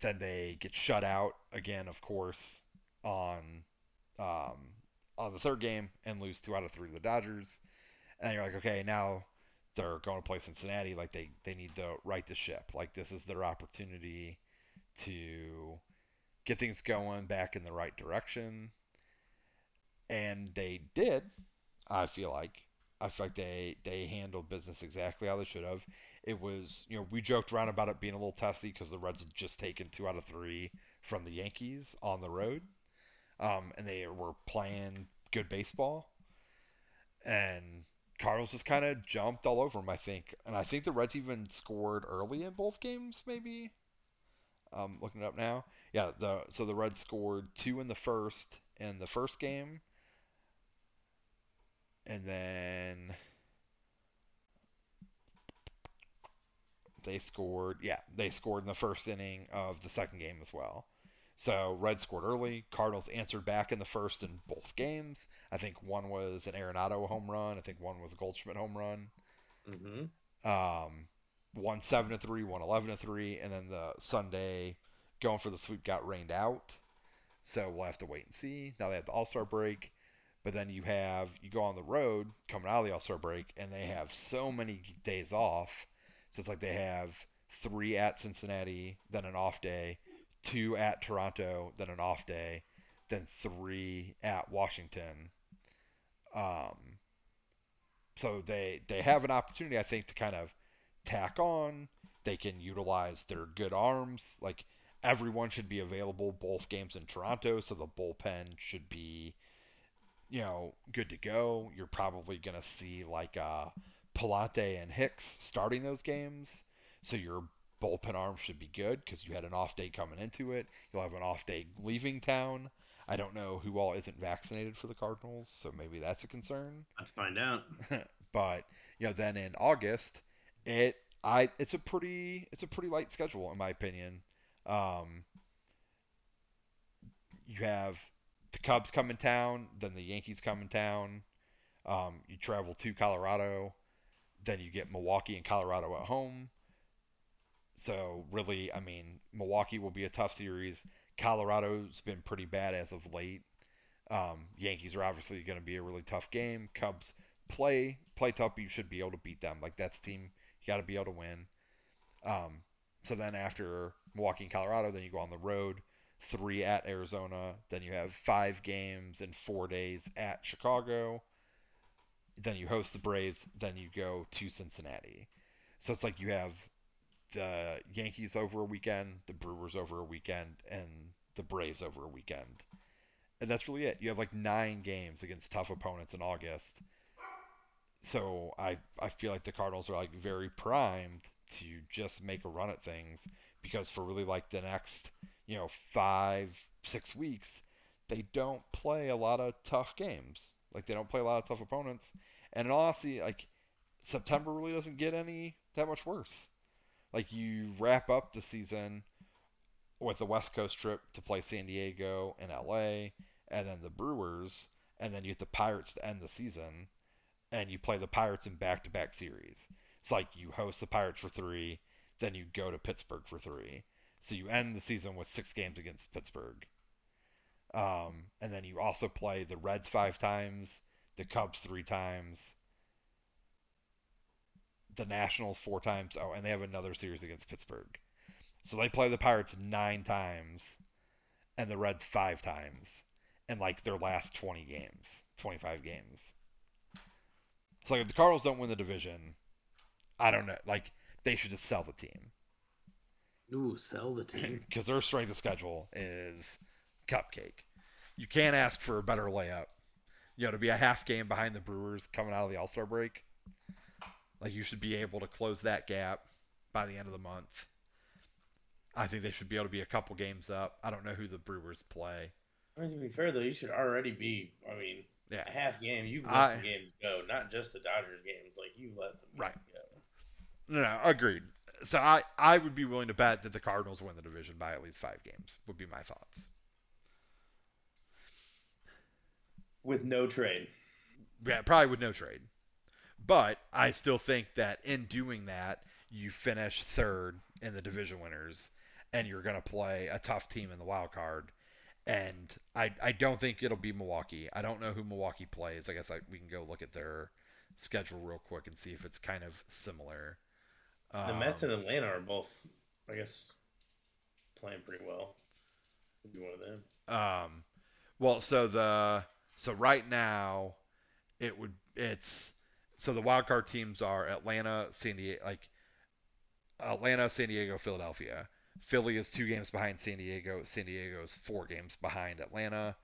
Then they get shut out again, of course, on um, on the third game and lose two out of three to the Dodgers. And you're like, okay, now they're going to play Cincinnati. Like they they need to right the ship. Like this is their opportunity to get things going back in the right direction. And they did. I feel like I feel like they they handled business exactly how they should have. It was you know we joked around about it being a little testy because the Reds had just taken two out of three from the Yankees on the road, um, and they were playing good baseball. And Cardinals just kind of jumped all over them, I think. And I think the Reds even scored early in both games, maybe. Um, looking it up now. Yeah, the so the Reds scored two in the first in the first game, and then they scored. Yeah, they scored in the first inning of the second game as well. So Reds scored early. Cardinals answered back in the first in both games. I think one was an Arenado home run. I think one was a Goldschmidt home run. Mm-hmm. Um, one seven to three, one eleven to three, and then the Sunday going for the sweep got rained out. So we'll have to wait and see. Now they have the All Star break, but then you have you go on the road coming out of the All Star break, and they have so many days off. So it's like they have three at Cincinnati, then an off day, two at Toronto, then an off day, then three at Washington. Um, so they they have an opportunity, I think, to kind of tack on. They can utilize their good arms. Like everyone should be available both games in Toronto, so the bullpen should be, you know, good to go. You're probably gonna see like uh, Pallante and Hicks starting those games, so your bullpen arm should be good because you had an off day coming into it. You'll have an off day leaving town. I don't know who all isn't vaccinated for the Cardinals, so maybe that's a concern. Let's find out. but you know, then in August, it I it's a pretty it's a pretty light schedule in my opinion. Um, you have the Cubs come in town, then the Yankees come in town. Um, you travel to Colorado, then you get Milwaukee and Colorado at home. So really, I mean, Milwaukee will be a tough series. Colorado's been pretty bad as of late. Um, Yankees are obviously going to be a really tough game. Cubs play play tough, you should be able to beat them. Like that's team you got to be able to win. Um, so then after Milwaukee and Colorado, then you go on the road, three at Arizona. Then you have five games in four days at Chicago. Then you host the Braves. Then you go to Cincinnati. So it's like you have the Yankees over a weekend, the Brewers over a weekend, and the Braves over a weekend. And that's really it. You have like nine games against tough opponents in August. So I I feel like the Cardinals are like very primed to just make a run at things because for really like the next, you know, five, six weeks, they don't play a lot of tough games. Like they don't play a lot of tough opponents. And in all honesty, like September really doesn't get any that much worse. Like you wrap up the season with the West Coast trip to play San Diego and LA, and then the Brewers, and then you get the Pirates to end the season, and you play the Pirates in back-to-back series. It's like you host the Pirates for three, then you go to Pittsburgh for three. So you end the season with six games against Pittsburgh. Um, and then you also play the Reds five times, the Cubs three times, the Nationals four times. Oh, and they have another series against Pittsburgh. So they play the Pirates nine times and the Reds five times in like their last 20 games, 25 games. So like if the Cardinals don't win the division, I don't know. Like they should just sell the team. Ooh, sell the team because their strength of schedule is cupcake. You can't ask for a better layup. You know, to be a half game behind the Brewers coming out of the All Star break, like you should be able to close that gap by the end of the month. I think they should be able to be a couple games up. I don't know who the Brewers play. I mean, to be fair though, you should already be. I mean, yeah. a half game. You've let I, some games go, not just the Dodgers games. Like you've let some right. go. No, no, agreed. So I, I would be willing to bet that the Cardinals win the division by at least five games. Would be my thoughts. With no trade. Yeah, probably with no trade. But I still think that in doing that, you finish third in the division winners, and you're going to play a tough team in the wild card. And I, I don't think it'll be Milwaukee. I don't know who Milwaukee plays. I guess I, we can go look at their schedule real quick and see if it's kind of similar. The Mets and Atlanta are both, I guess, playing pretty well. Could be one of them. Um, well, so the so right now, it would it's so the wild card teams are Atlanta, San Diego, like Atlanta, San Diego, Philadelphia. Philly is two games behind San Diego. San Diego is four games behind Atlanta,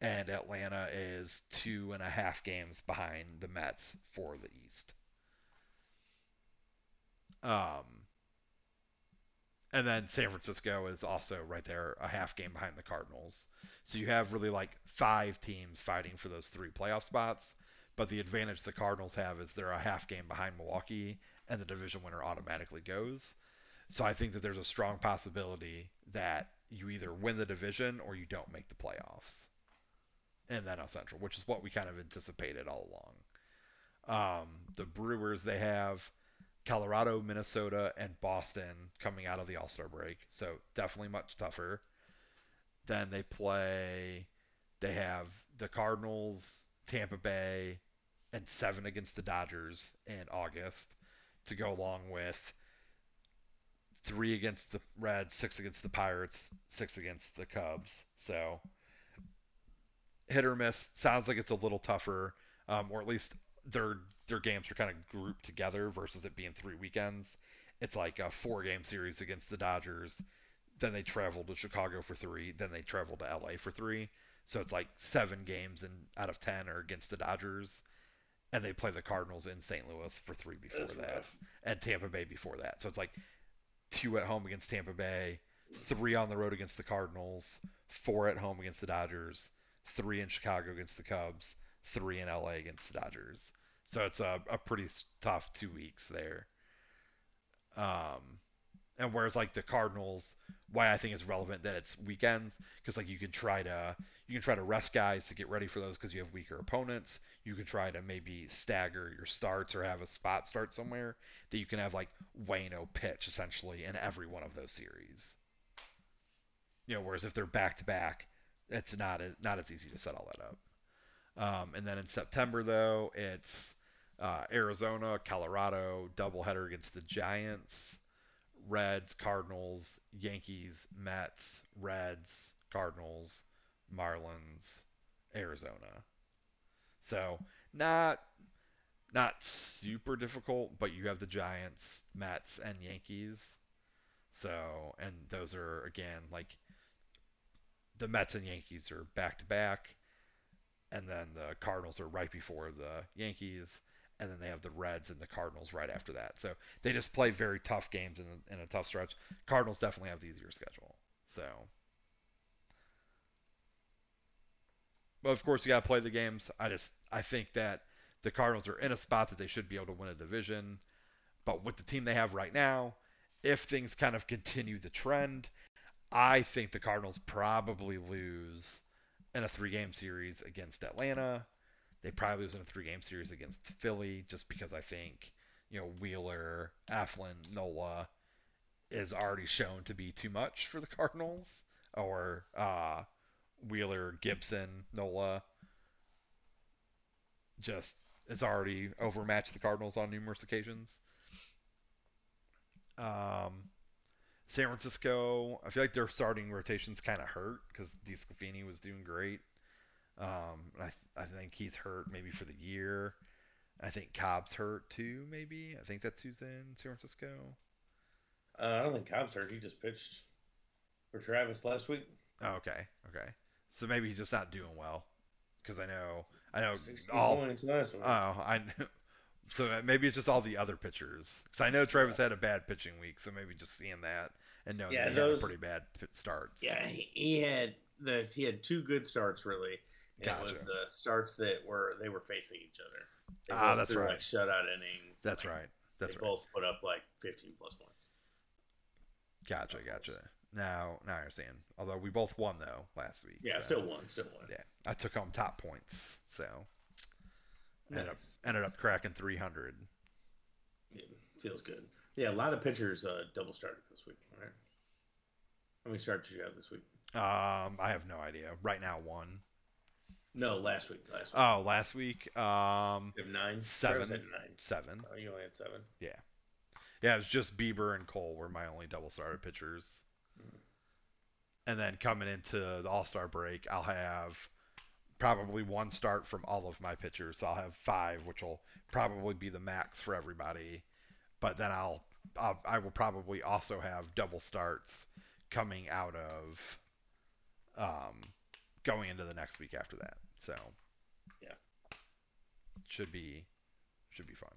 and Atlanta is two and a half games behind the Mets for the East. Um, and then San Francisco is also right there, a half game behind the Cardinals. So you have really like five teams fighting for those three playoff spots. But the advantage the Cardinals have is they're a half game behind Milwaukee, and the division winner automatically goes. So I think that there's a strong possibility that you either win the division or you don't make the playoffs in the NL Central, which is what we kind of anticipated all along. Um, the Brewers, they have Colorado, Minnesota, and Boston coming out of the All Star break. So definitely much tougher. Then they play, they have the Cardinals, Tampa Bay, and seven against the Dodgers in August to go along with three against the Reds, six against the Pirates, six against the Cubs. So hit or miss. Sounds like it's a little tougher, um, or at least their their games are kind of grouped together versus it being three weekends. It's like a four game series against the Dodgers. Then they travel to Chicago for three. Then they travel to LA for three. So it's like seven games and out of ten are against the Dodgers, and they play the Cardinals in St. Louis for three before That's that, rough. and Tampa Bay before that. So it's like two at home against Tampa Bay, three on the road against the Cardinals, four at home against the Dodgers, three in Chicago against the Cubs, three in LA against the Dodgers. So it's a, a pretty tough two weeks there. Um, and whereas like the Cardinals, why I think it's relevant that it's weekends because like you can try to you can try to rest guys to get ready for those because you have weaker opponents. You can try to maybe stagger your starts or have a spot start somewhere that you can have like Waino pitch essentially in every one of those series. You know, whereas if they're back to back, it's not not as easy to set all that up. Um, and then in September though, it's uh, Arizona, Colorado, doubleheader against the Giants, Reds, Cardinals, Yankees, Mets, Reds, Cardinals, Marlins, Arizona. So not not super difficult, but you have the Giants, Mets, and Yankees. So and those are again like the Mets and Yankees are back to back, and then the Cardinals are right before the Yankees, and then they have the Reds and the Cardinals right after that. So they just play very tough games in a, in a tough stretch. Cardinals definitely have the easier schedule. So, but of course you got to play the games. I just I think that the Cardinals are in a spot that they should be able to win a division, but with the team they have right now, if things kind of continue the trend, I think the Cardinals probably lose in a three-game series against Atlanta. They probably lose in a three-game series against Philly, just because I think you know Wheeler, Eflin, Nola is already shown to be too much for the Cardinals, or uh, Wheeler, Gibson, Nola just has already overmatched the Cardinals on numerous occasions. Um, San Francisco, I feel like their starting rotations kind of hurt because DeSclafani was doing great. Um, and I, I think he's hurt maybe for the year. I think Cobb's hurt too, maybe. I think that's who's in San Francisco. Uh, I don't think Cobb's hurt. He just pitched for Travis last week. Oh, okay, okay. So maybe he's just not doing well because I know, I know all. points last week. Oh, I know. So maybe it's just all the other pitchers. Because I know Travis had a bad pitching week, so maybe just seeing that and knowing Yeah, that he those- had pretty bad starts. yeah, he, he had the he had two good starts really. And It was the starts that were they were facing each other. They Ah, that's threw, right. Like shutout innings. That's like, right. That's they right. both put up like 15 plus points. Gotcha, gotcha. Now, now I understand. Although we both won though last week. Yeah, so- still won, still won. Yeah, I took home top points, so ended up ended up cracking 300. Yeah, feels good. Yeah, a lot of pitchers uh, double started this week. Right. How many starts did you have this week? Um, I have no idea. Right now, one. No, last week. Last week. Oh, last week, um, you have nine. seven. Nine. seven. Oh, you only had seven. Yeah, yeah. it was just Bieber and Cole were my only double started pitchers. Mhm. And then coming into the All Star break, I'll have probably one start from all of my pitchers. So I'll have five, which will probably be the max for everybody. But then I'll, I'll I will probably also have double starts coming out of um going into the next week after that. So Yeah. should be should be fun.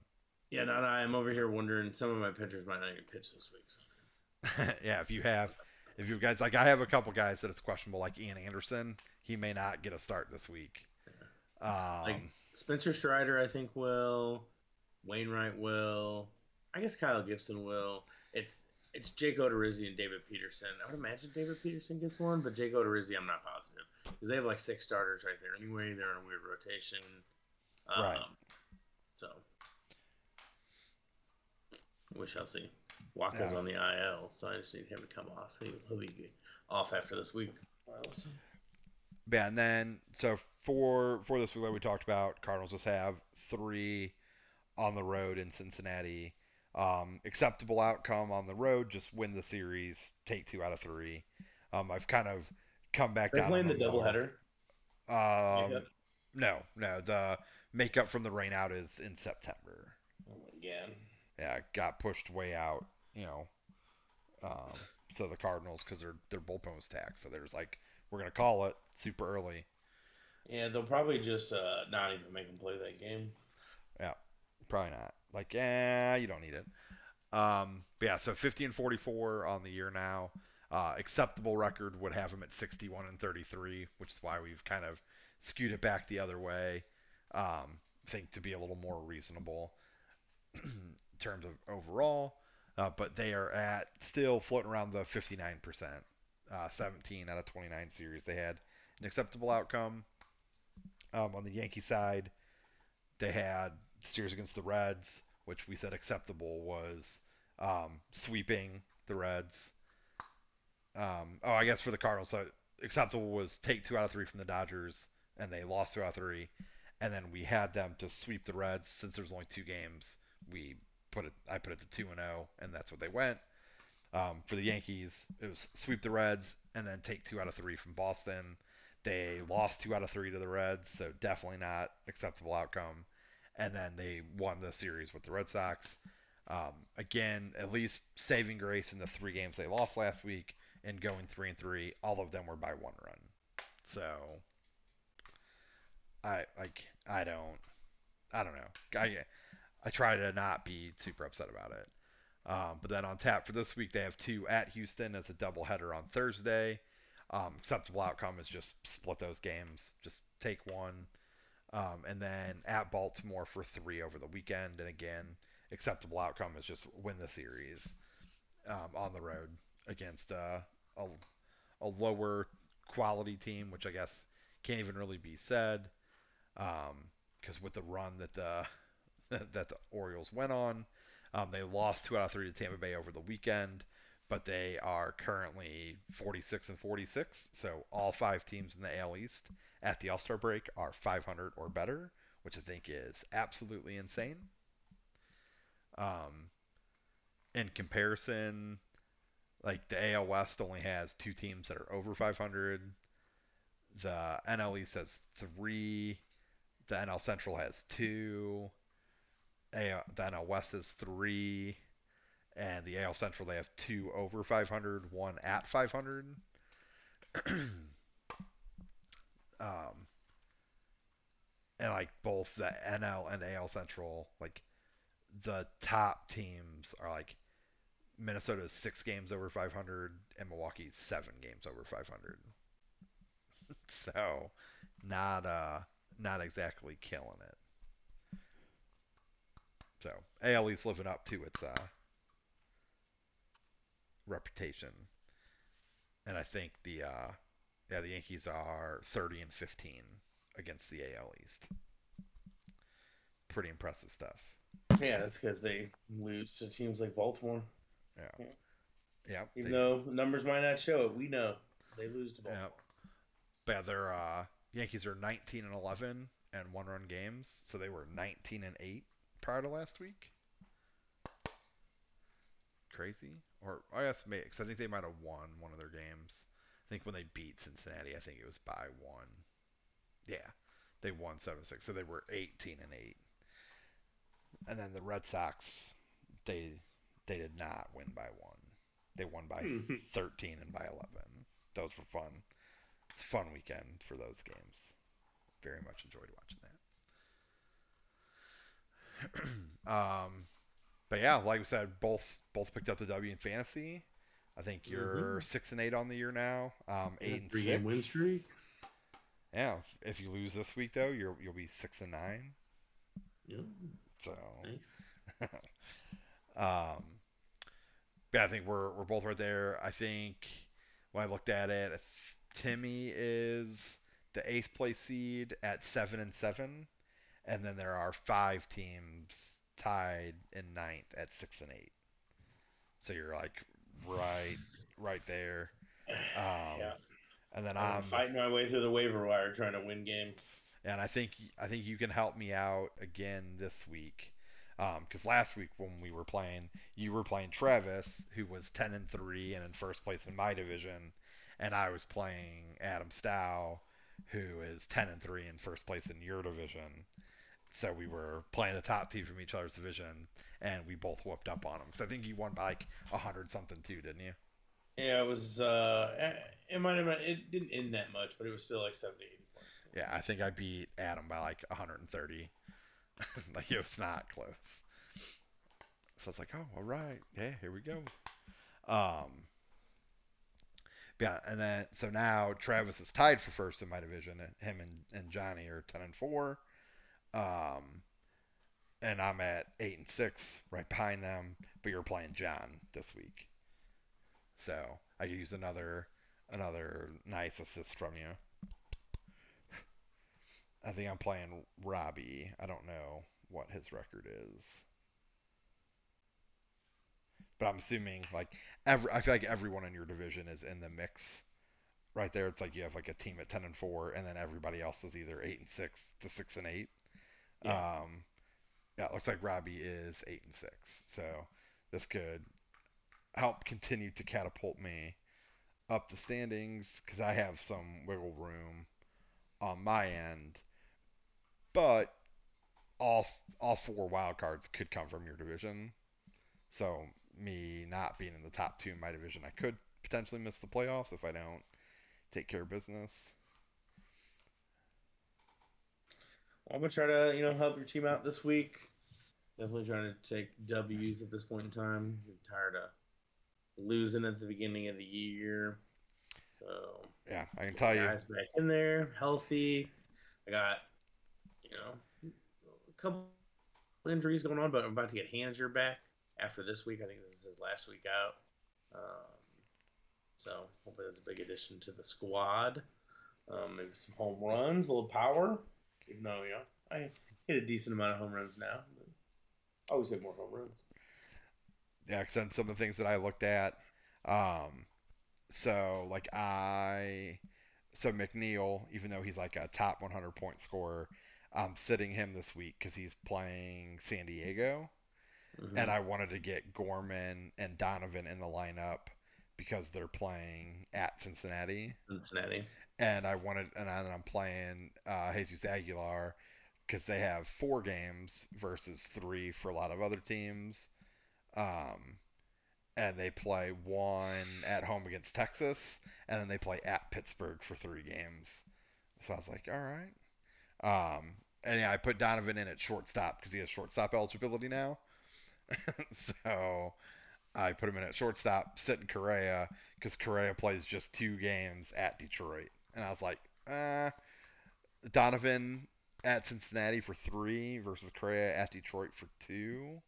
Yeah, no, no, I'm over here wondering. Some of my pitchers might not even pitch this week. So yeah, if you have, if you guys like, I have a couple guys that it's questionable, like Ian Anderson. He may not get a start this week. Um, Like Spencer Strider, I think will. Wainwright will. I guess Kyle Gibson will. It's it's Jake Odorizzi and David Peterson. I would imagine David Peterson gets one, but Jake Odorizzi, I'm not positive because they have like six starters right there anyway. They're in a weird rotation. Um, Right. So we shall see. Wacha's Yeah. on the IL, so I just need him to come off. He'll, he'll be off after this week. yeah, and then so for for this week, like we talked about, Cardinals just have three on the road in Cincinnati. Um, acceptable outcome on the road, just win the series, take two out of three. Um, I've kind of come back They're down. playing the doubleheader. Um, no, no, the makeup from the rain out is in September. Oh my god. yeah, got pushed way out, you know. Um, so the Cardinals, because their their bullpen was taxed, so there's like, we're gonna call it super early. Yeah, they'll probably just uh, not even make them play that game. Yeah, probably not. Like, yeah, you don't need it. Um, but yeah, so 50 and 44 on the year now. Uh, acceptable record would have him at 61 and 33, which is why we've kind of skewed it back the other way. Um, think to be a little more reasonable in terms of overall. Uh, but they are at still floating around the 59%. Uh, 17 out of 29 series. They had an acceptable outcome. Um, on the Yankee side, they had series against the Reds, which we said acceptable was um, sweeping the Reds. Um, oh, I guess for the Cardinals, so acceptable was take two out of three from the Dodgers, and they lost two out of three. And then we had them to sweep the Reds since there's only two games. We put it, I put it to two and zero, and that's what they went. Um, for the Yankees, it was sweep the Reds and then take two out of three from Boston. They lost two out of three to the Reds, so definitely not acceptable outcome. And then they won the series with the Red Sox. Um, again, at least saving grace in the three games they lost last week and going three and three. All of them were by one run. So I like I don't I don't know. I I try to not be super upset about it. Um, but then on tap for this week, they have two at Houston as a doubleheader on Thursday. Um, acceptable outcome is just split those games, just take one. Um, and then at Baltimore for three over the weekend. And again, acceptable outcome is just win the series um, on the road against uh, a, a lower quality team, which I guess can't even really be said. Because with the run that the that the Orioles went on, um, they lost two out of three to Tampa Bay over the weekend, but they are currently 46 and 46. So all five teams in the AL East at the All Star break are 500 or better, which I think is absolutely insane. Um, in comparison, like the AL West only has two teams that are over 500. The NL East has three. The NL Central has two. AL, the NL West is three, and the AL Central they have two over 500, one at 500. um, and like both the NL and AL Central, like the top teams are like Minnesota's six games over 500 and Milwaukee's seven games over 500. so, not uh, not exactly killing it. So AL East living up to its uh, reputation, and I think the uh, yeah the Yankees are 30 and 15 against the AL East. Pretty impressive stuff. Yeah, that's because they lose to teams like Baltimore. Yeah. Yeah. yeah Even they, though numbers might not show it, we know they lose to Baltimore. Yeah. But yeah, their uh, Yankees are 19 and 11 and one run games, so they were 19 and 8 prior to last week. Crazy, or I guess maybe because I think they might have won one of their games. I think when they beat Cincinnati, I think it was by one. Yeah, they won seven six, so they were 18 and 8. And then the Red Sox, they they did not win by one. They won by 13 and by 11. Those were fun. It's a fun weekend for those games. Very much enjoyed watching that. um, but yeah, like we said, both both picked up the W in fantasy. I think you're mm-hmm. six and eight on the year now. Um, eight and three six. game win streak. Yeah, if you lose this week though, you're you'll be six and nine. Yep. So nice. um, yeah, I think we're we're both right there. I think when I looked at it, Timmy is the eighth place seed at seven and seven, and then there are five teams tied in ninth at six and eight. So you're like right, right there. Um, yeah. And then I'm, I'm fighting my way through the waiver wire trying to win games. And I think I think you can help me out again this week, because um, last week when we were playing, you were playing Travis, who was ten and three and in first place in my division, and I was playing Adam Stow, who is ten and three in first place in your division. So we were playing the top team from each other's division, and we both whooped up on them. Because I think you won by like a hundred something too, didn't you? Yeah, it was. Uh, it might have. It didn't end that much, but it was still like 70, 80 points. Yeah, I think I beat Adam by like 130. like it was not close. So it's like, oh, all right, yeah, here we go. Um, yeah, and then so now Travis is tied for first in my division, and him and, and Johnny are 10 and four. Um, and I'm at eight and six, right behind them. But you're playing John this week, so I could use another another nice assist from you. I think I'm playing Robbie. I don't know what his record is. But I'm assuming like every I feel like everyone in your division is in the mix. Right there, it's like you have like a team at ten and four, and then everybody else is either eight and six to six and eight. Yeah. Um, yeah, it looks like Robbie is eight and six, so this could help continue to catapult me up the standings because I have some wiggle room on my end. But all all four wild cards could come from your division. So me not being in the top two in my division, I could potentially miss the playoffs if I don't take care of business. Well, I'm gonna try to you know help your team out this week. Definitely trying to take W's at this point in time. I'm tired of losing at the beginning of the year. So yeah, I can tell you, guys back in there, healthy. I got know a couple injuries going on, but I'm about to get Hanser back after this week. I think this is his last week out. Um, so hopefully that's a big addition to the squad. Um, maybe some home runs, a little power. Even though you know I hit a decent amount of home runs now, I always hit more home runs. Yeah, because some of the things that I looked at, um, so like I, so McNeil, even though he's like a top 100 point scorer, I'm sitting him this week because he's playing San Diego, mm-hmm. and I wanted to get Gorman and Donovan in the lineup because they're playing at Cincinnati. Cincinnati. And I wanted, and I'm playing uh, Jesus Aguilar because they have four games versus three for a lot of other teams. Um, and they play one at home against Texas, and then they play at Pittsburgh for three games. So I was like, all right. Um, and yeah, I put Donovan in at shortstop because he has shortstop eligibility now. so I put him in at shortstop, sitting Correa because Correa plays just two games at Detroit, and I was like, uh, Donovan at Cincinnati for three versus Correa at Detroit for two.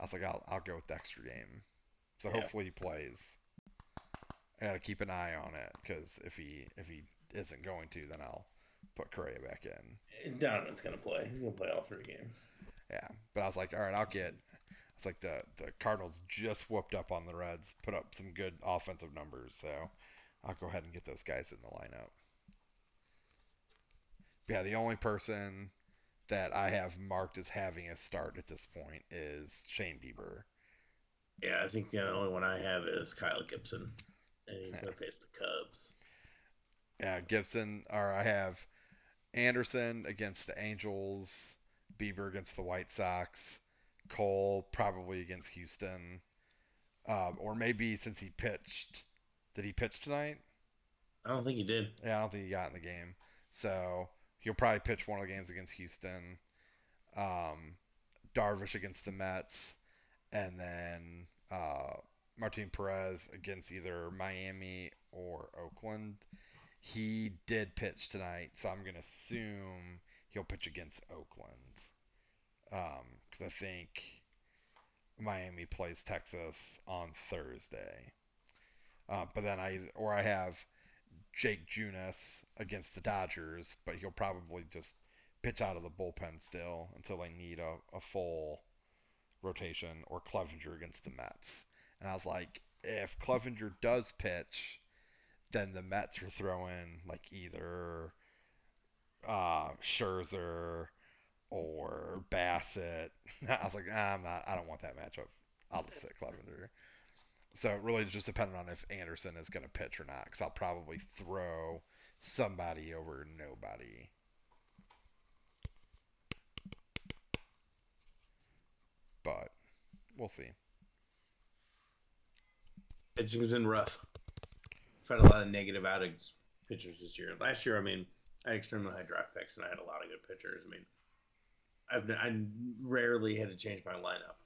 I was like, I'll I'll go with the extra game. So Yeah. hopefully he plays. I gotta keep an eye on it because if he if he isn't going to, then I'll put Correa back in. Donovan's gonna play. He's gonna play all three games. Yeah, but I was like, all right, I'll get. It's like the the Cardinals just whooped up on the Reds, put up some good offensive numbers, so I'll go ahead and get those guys in the lineup. Yeah, the only person that I have marked as having a start at this point is Shane Bieber. Yeah, I think the only one I have is Kyle Gibson, and he's gonna face the Cubs. Yeah, Gibson, or I have Anderson against the Angels, Bieber against the White Sox, Cole probably against Houston, um, or maybe since he pitched, did he pitch tonight? I don't think he did. Yeah, I don't think he got in the game, so he'll probably pitch one of the games against Houston. Um, Darvish against the Mets, and then uh, Martin Perez against either Miami or Oakland. He did pitch tonight, so I'm gonna assume he'll pitch against Oakland, because I think Miami plays Texas on Thursday. Uh, but then I or I have Jake Junis against the Dodgers, but he'll probably just pitch out of the bullpen still until they need a, a full rotation, or Clevinger against the Mets. And I was like, if Clevinger does pitch, then the Mets are throwing like either uh, Scherzer or Bassitt. I was like, ah, I'm not. I don't want that matchup. I'll just sit Clevinger. So it really just depending on if Anderson is going to pitch or not, because I'll probably throw somebody over nobody. But we'll see. It's been rough. I've had a lot of negative outings pitchers this year. Last year, I mean, I had extremely high draft picks, and I had a lot of good pitchers. I mean, I've I rarely had to change my lineup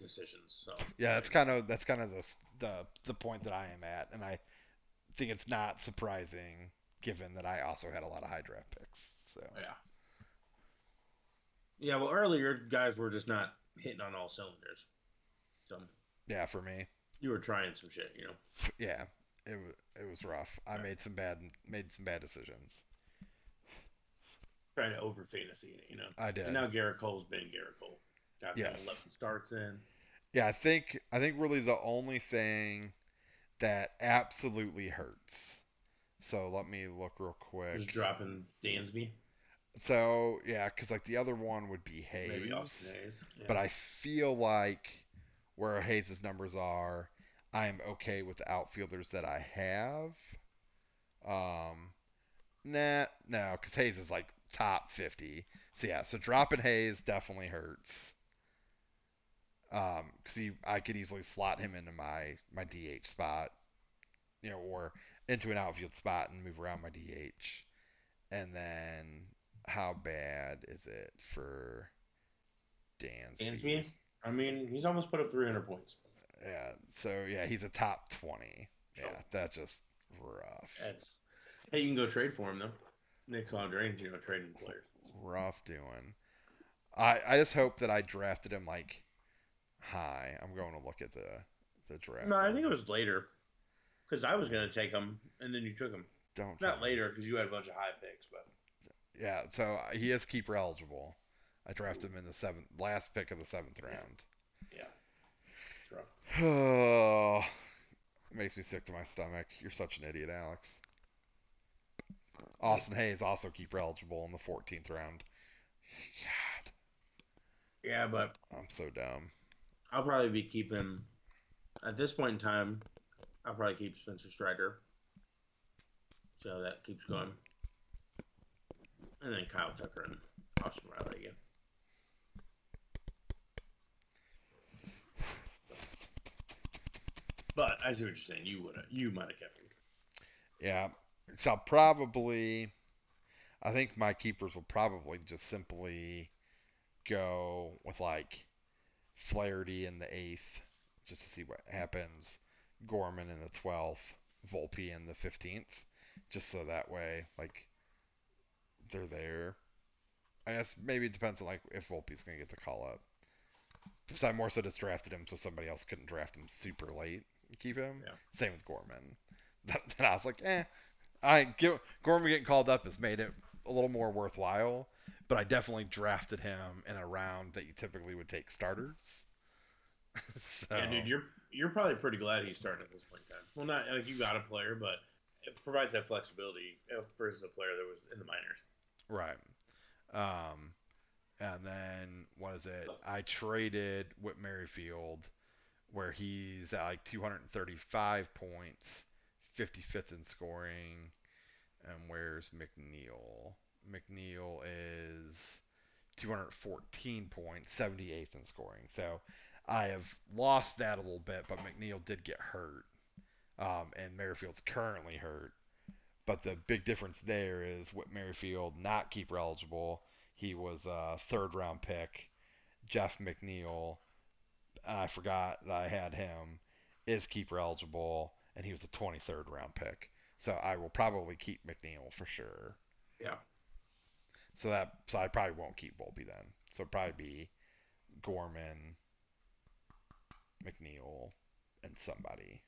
decisions. So Yeah, that's kind of that's kind of the the the point that I am at, and I think it's not surprising given that I also had a lot of high draft picks. So yeah, yeah. Well, earlier guys were just not hitting on all cylinders. So yeah, for me, you were trying some shit, you know. yeah, it was it was rough. I made some bad made some bad decisions. Trying to over fantasy it, you know. I did. And now Gerrit Cole's been Gerrit Cole. Got Yes. 11 starts in. Yeah, I think I think really the only thing that absolutely hurts. So let me look real quick. Just dropping Dansby. So yeah, because like the other one would be Hays, Maybe Austin Hays. Yeah. but I feel like where Hays' numbers are, I'm okay with the outfielders that I have. Um, nah, no, because Hays is like top 50. So yeah, so dropping Hays definitely hurts. Um, because he, I could easily slot him into my my DH spot, you know, or into an outfield spot and move around my DH. And then, how bad is it for Dansby? Dansby? I mean, he's almost put up 300 points. Yeah, so yeah, he's a top 20. Yeah, Oh. that's just rough. That's hey, you can go trade for him though. Nick Londrange, you know, trading players. rough doing. I I just hope that I drafted him like high. I'm going to look at the the draft. No, I think it was later because I was gonna take him and then you took him. don't Not later because you had a bunch of high picks, but Yeah, so uh, he is keeper eligible. I drafted him in the seventh, last pick of the seventh round. Rough. Oh, makes me sick to my stomach. You're such an idiot, Alex. Austin Hays also keeper eligible in the 14th round. God, Yeah, but I'm so dumb. I'll probably be keeping at this point in time. I'll probably keep Spencer Strider. So that keeps going, and then Kyle Tucker and Austin Riley again. But I see what you're saying. You would you might have kept him. Yeah, so I'll probably, I think my keepers will probably just simply go with like Flaherty in the eighth, just to see what happens. Gorman in the twelfth, Volpe in the fifteenth, just so that way like they're there. I guess maybe it depends on like if Volpe's gonna get the call up. So I more so just drafted him so somebody else couldn't draft him super late keep him. Yeah. Same with Gorman. Then I was like, eh. I get, Gorman getting called up has made it a little more worthwhile, but I definitely drafted him in a round that you typically would take starters. so, Yeah, dude, you're you're probably pretty glad he's starting at this point in time. Well, not like you got a player, but it provides that flexibility uh, versus a player that was in the minors. Right. Um, and then what is it? I traded Whit Merrifield, where he's at like 235 points, 55th in scoring. And where's McNeil? McNeil is 214 points, 78th in scoring. So I have lost that a little bit, but McNeil did get hurt. Um, and Merrifield's currently hurt. But the big difference there is with Merrifield not keeper eligible. He was a third round pick. Jeff McNeil, I forgot that I had him, is keeper eligible, and he was a 23rd round pick. So I will probably keep McNeil for sure. Yeah. So that so I probably won't keep Volpe then. So it'll probably be Gorman, McNeil, and somebody.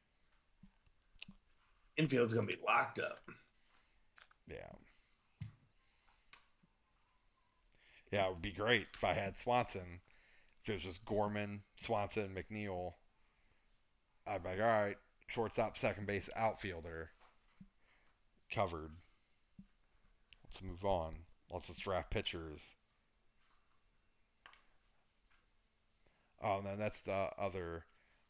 Infield's gonna be locked up. Yeah. Yeah, it would be great if I had Swanson. Was just Gorman, Swanson, McNeil, I'm like, all right, shortstop, second base, outfielder, covered. Let's move on. Let's just draft pitchers. Oh, and then that's the other.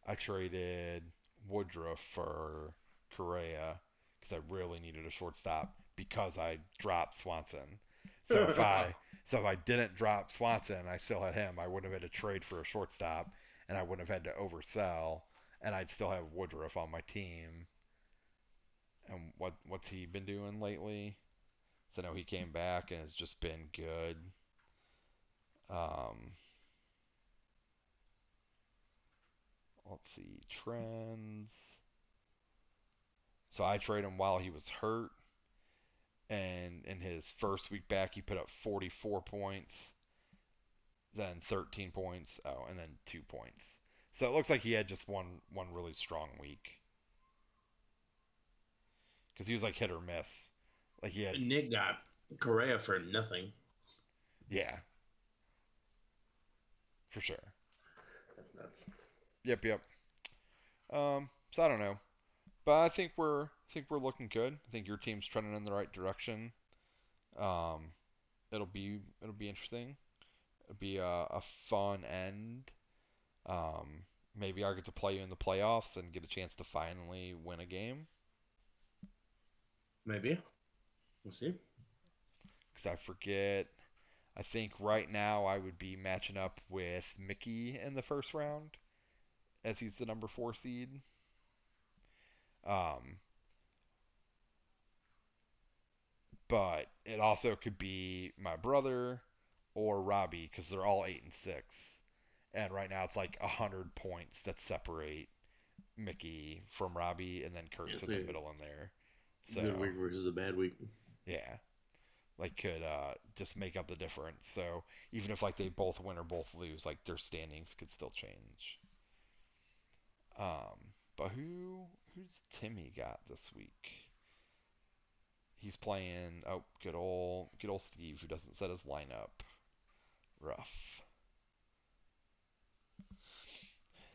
I traded Woodruff for Correa because I really needed a shortstop because I dropped Swanson. So if I so if I didn't drop Swanson, I still had him. I wouldn't have had to trade for a shortstop, and I wouldn't have had to oversell, and I'd still have Woodruff on my team. And what what's he been doing lately? So now he came back and has just been good. Um, let's see trends. So I traded him while he was hurt, and in his first week back, he put up 44 points, then 13 points, oh, and then two points. So it looks like he had just one one really strong week because he was like hit or miss. Like he had, Nick got Correa for nothing. yeah, for sure. That's nuts. Yep, yep. Um, so I don't know, but I think we're I think we're looking good. I think your team's trending in the right direction. Um, it'll be it'll be interesting. It'll be a, a fun end. Um, maybe I get to play you in the playoffs and get a chance to finally win a game. Maybe. We'll see. Because I forget. I think right now I would be matching up with Mickey in the first round, as he's the number four seed. Um, but it also could be my brother or Robbie because they're all eight and six, and right now it's like a hundred points that separate Mickey from Robbie, and then Kurt's in the middle in there. So Good week versus a bad week. yeah, like could uh, just make up the difference. So even if like they both win or both lose, like their standings could still change. Um, but who who's Timmy got this week? He's playing oh good old good old Steve who doesn't set his lineup. Rough.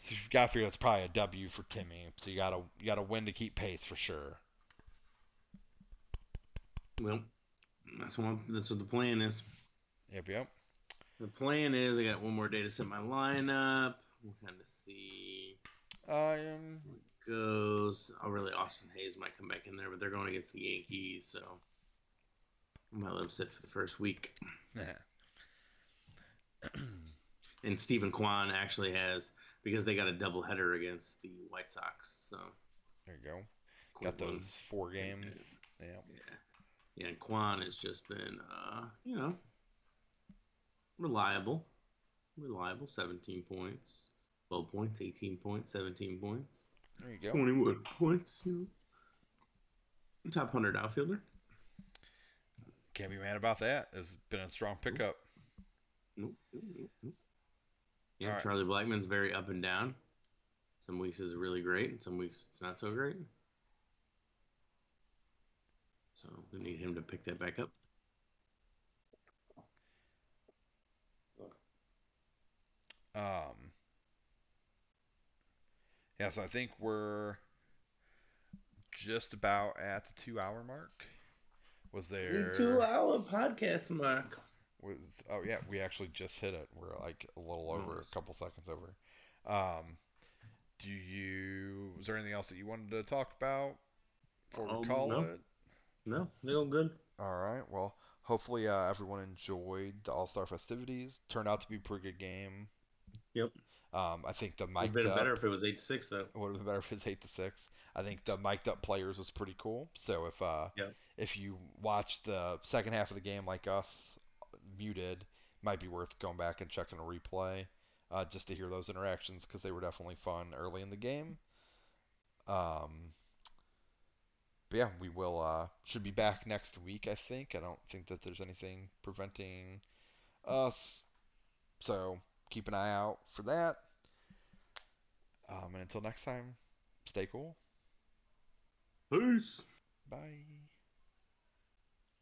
So you've got to figure that's probably a W for Timmy. So you gotta you gotta win to keep pace for sure. Well, that's what that's what the plan is. Yep, yep. The plan is I got one more day to set my lineup. We'll kind of see Um, goes. Oh, really, Austin Hays might come back in there, but they're going against the Yankees, so I might let him sit for the first week. Yeah. And Steven Kwan actually has because they got a doubleheader against the White Sox. So there you go. Got those four games. Yeah. Yeah, yeah. And Kwan has just been, uh, you know, reliable, reliable. Seventeen points, twelve points, eighteen points, seventeen points, There you go. twenty-one points. You top hundred outfielder. Can't be mad about that. It's been a strong pickup. Nope, nope, nope, nope. Yeah, right. Charlie Blackmon's very up and down. Some weeks is really great, and some weeks it's not so great. So we need him to pick that back up. Um, yeah, so I think we're just about at the two hour mark. Was there the Two hour podcast mark. was oh yeah, we actually just hit it. We're like a little over, Nice. a couple seconds over. Um, do you was there anything else that you wanted to talk about before we Um, call no. it? No, they all good. All right. Well, hopefully uh, everyone enjoyed the All Star festivities. Turned out to be a pretty good game. Yep. Um, I think the Would mic'd have been better if it was eight to six though. It would have been better if it was eight to six. I think the mic'd up players was pretty cool. So if uh Yeah. if you watch the second half of the game like us, muted, might be worth going back and checking a replay, uh, just to hear those interactions because they were definitely fun early in the game. Um. But yeah, we will uh should be back next week. I think. I don't think that there's anything preventing us. So keep an eye out for that. Um, and until next time, stay cool. Peace. Bye.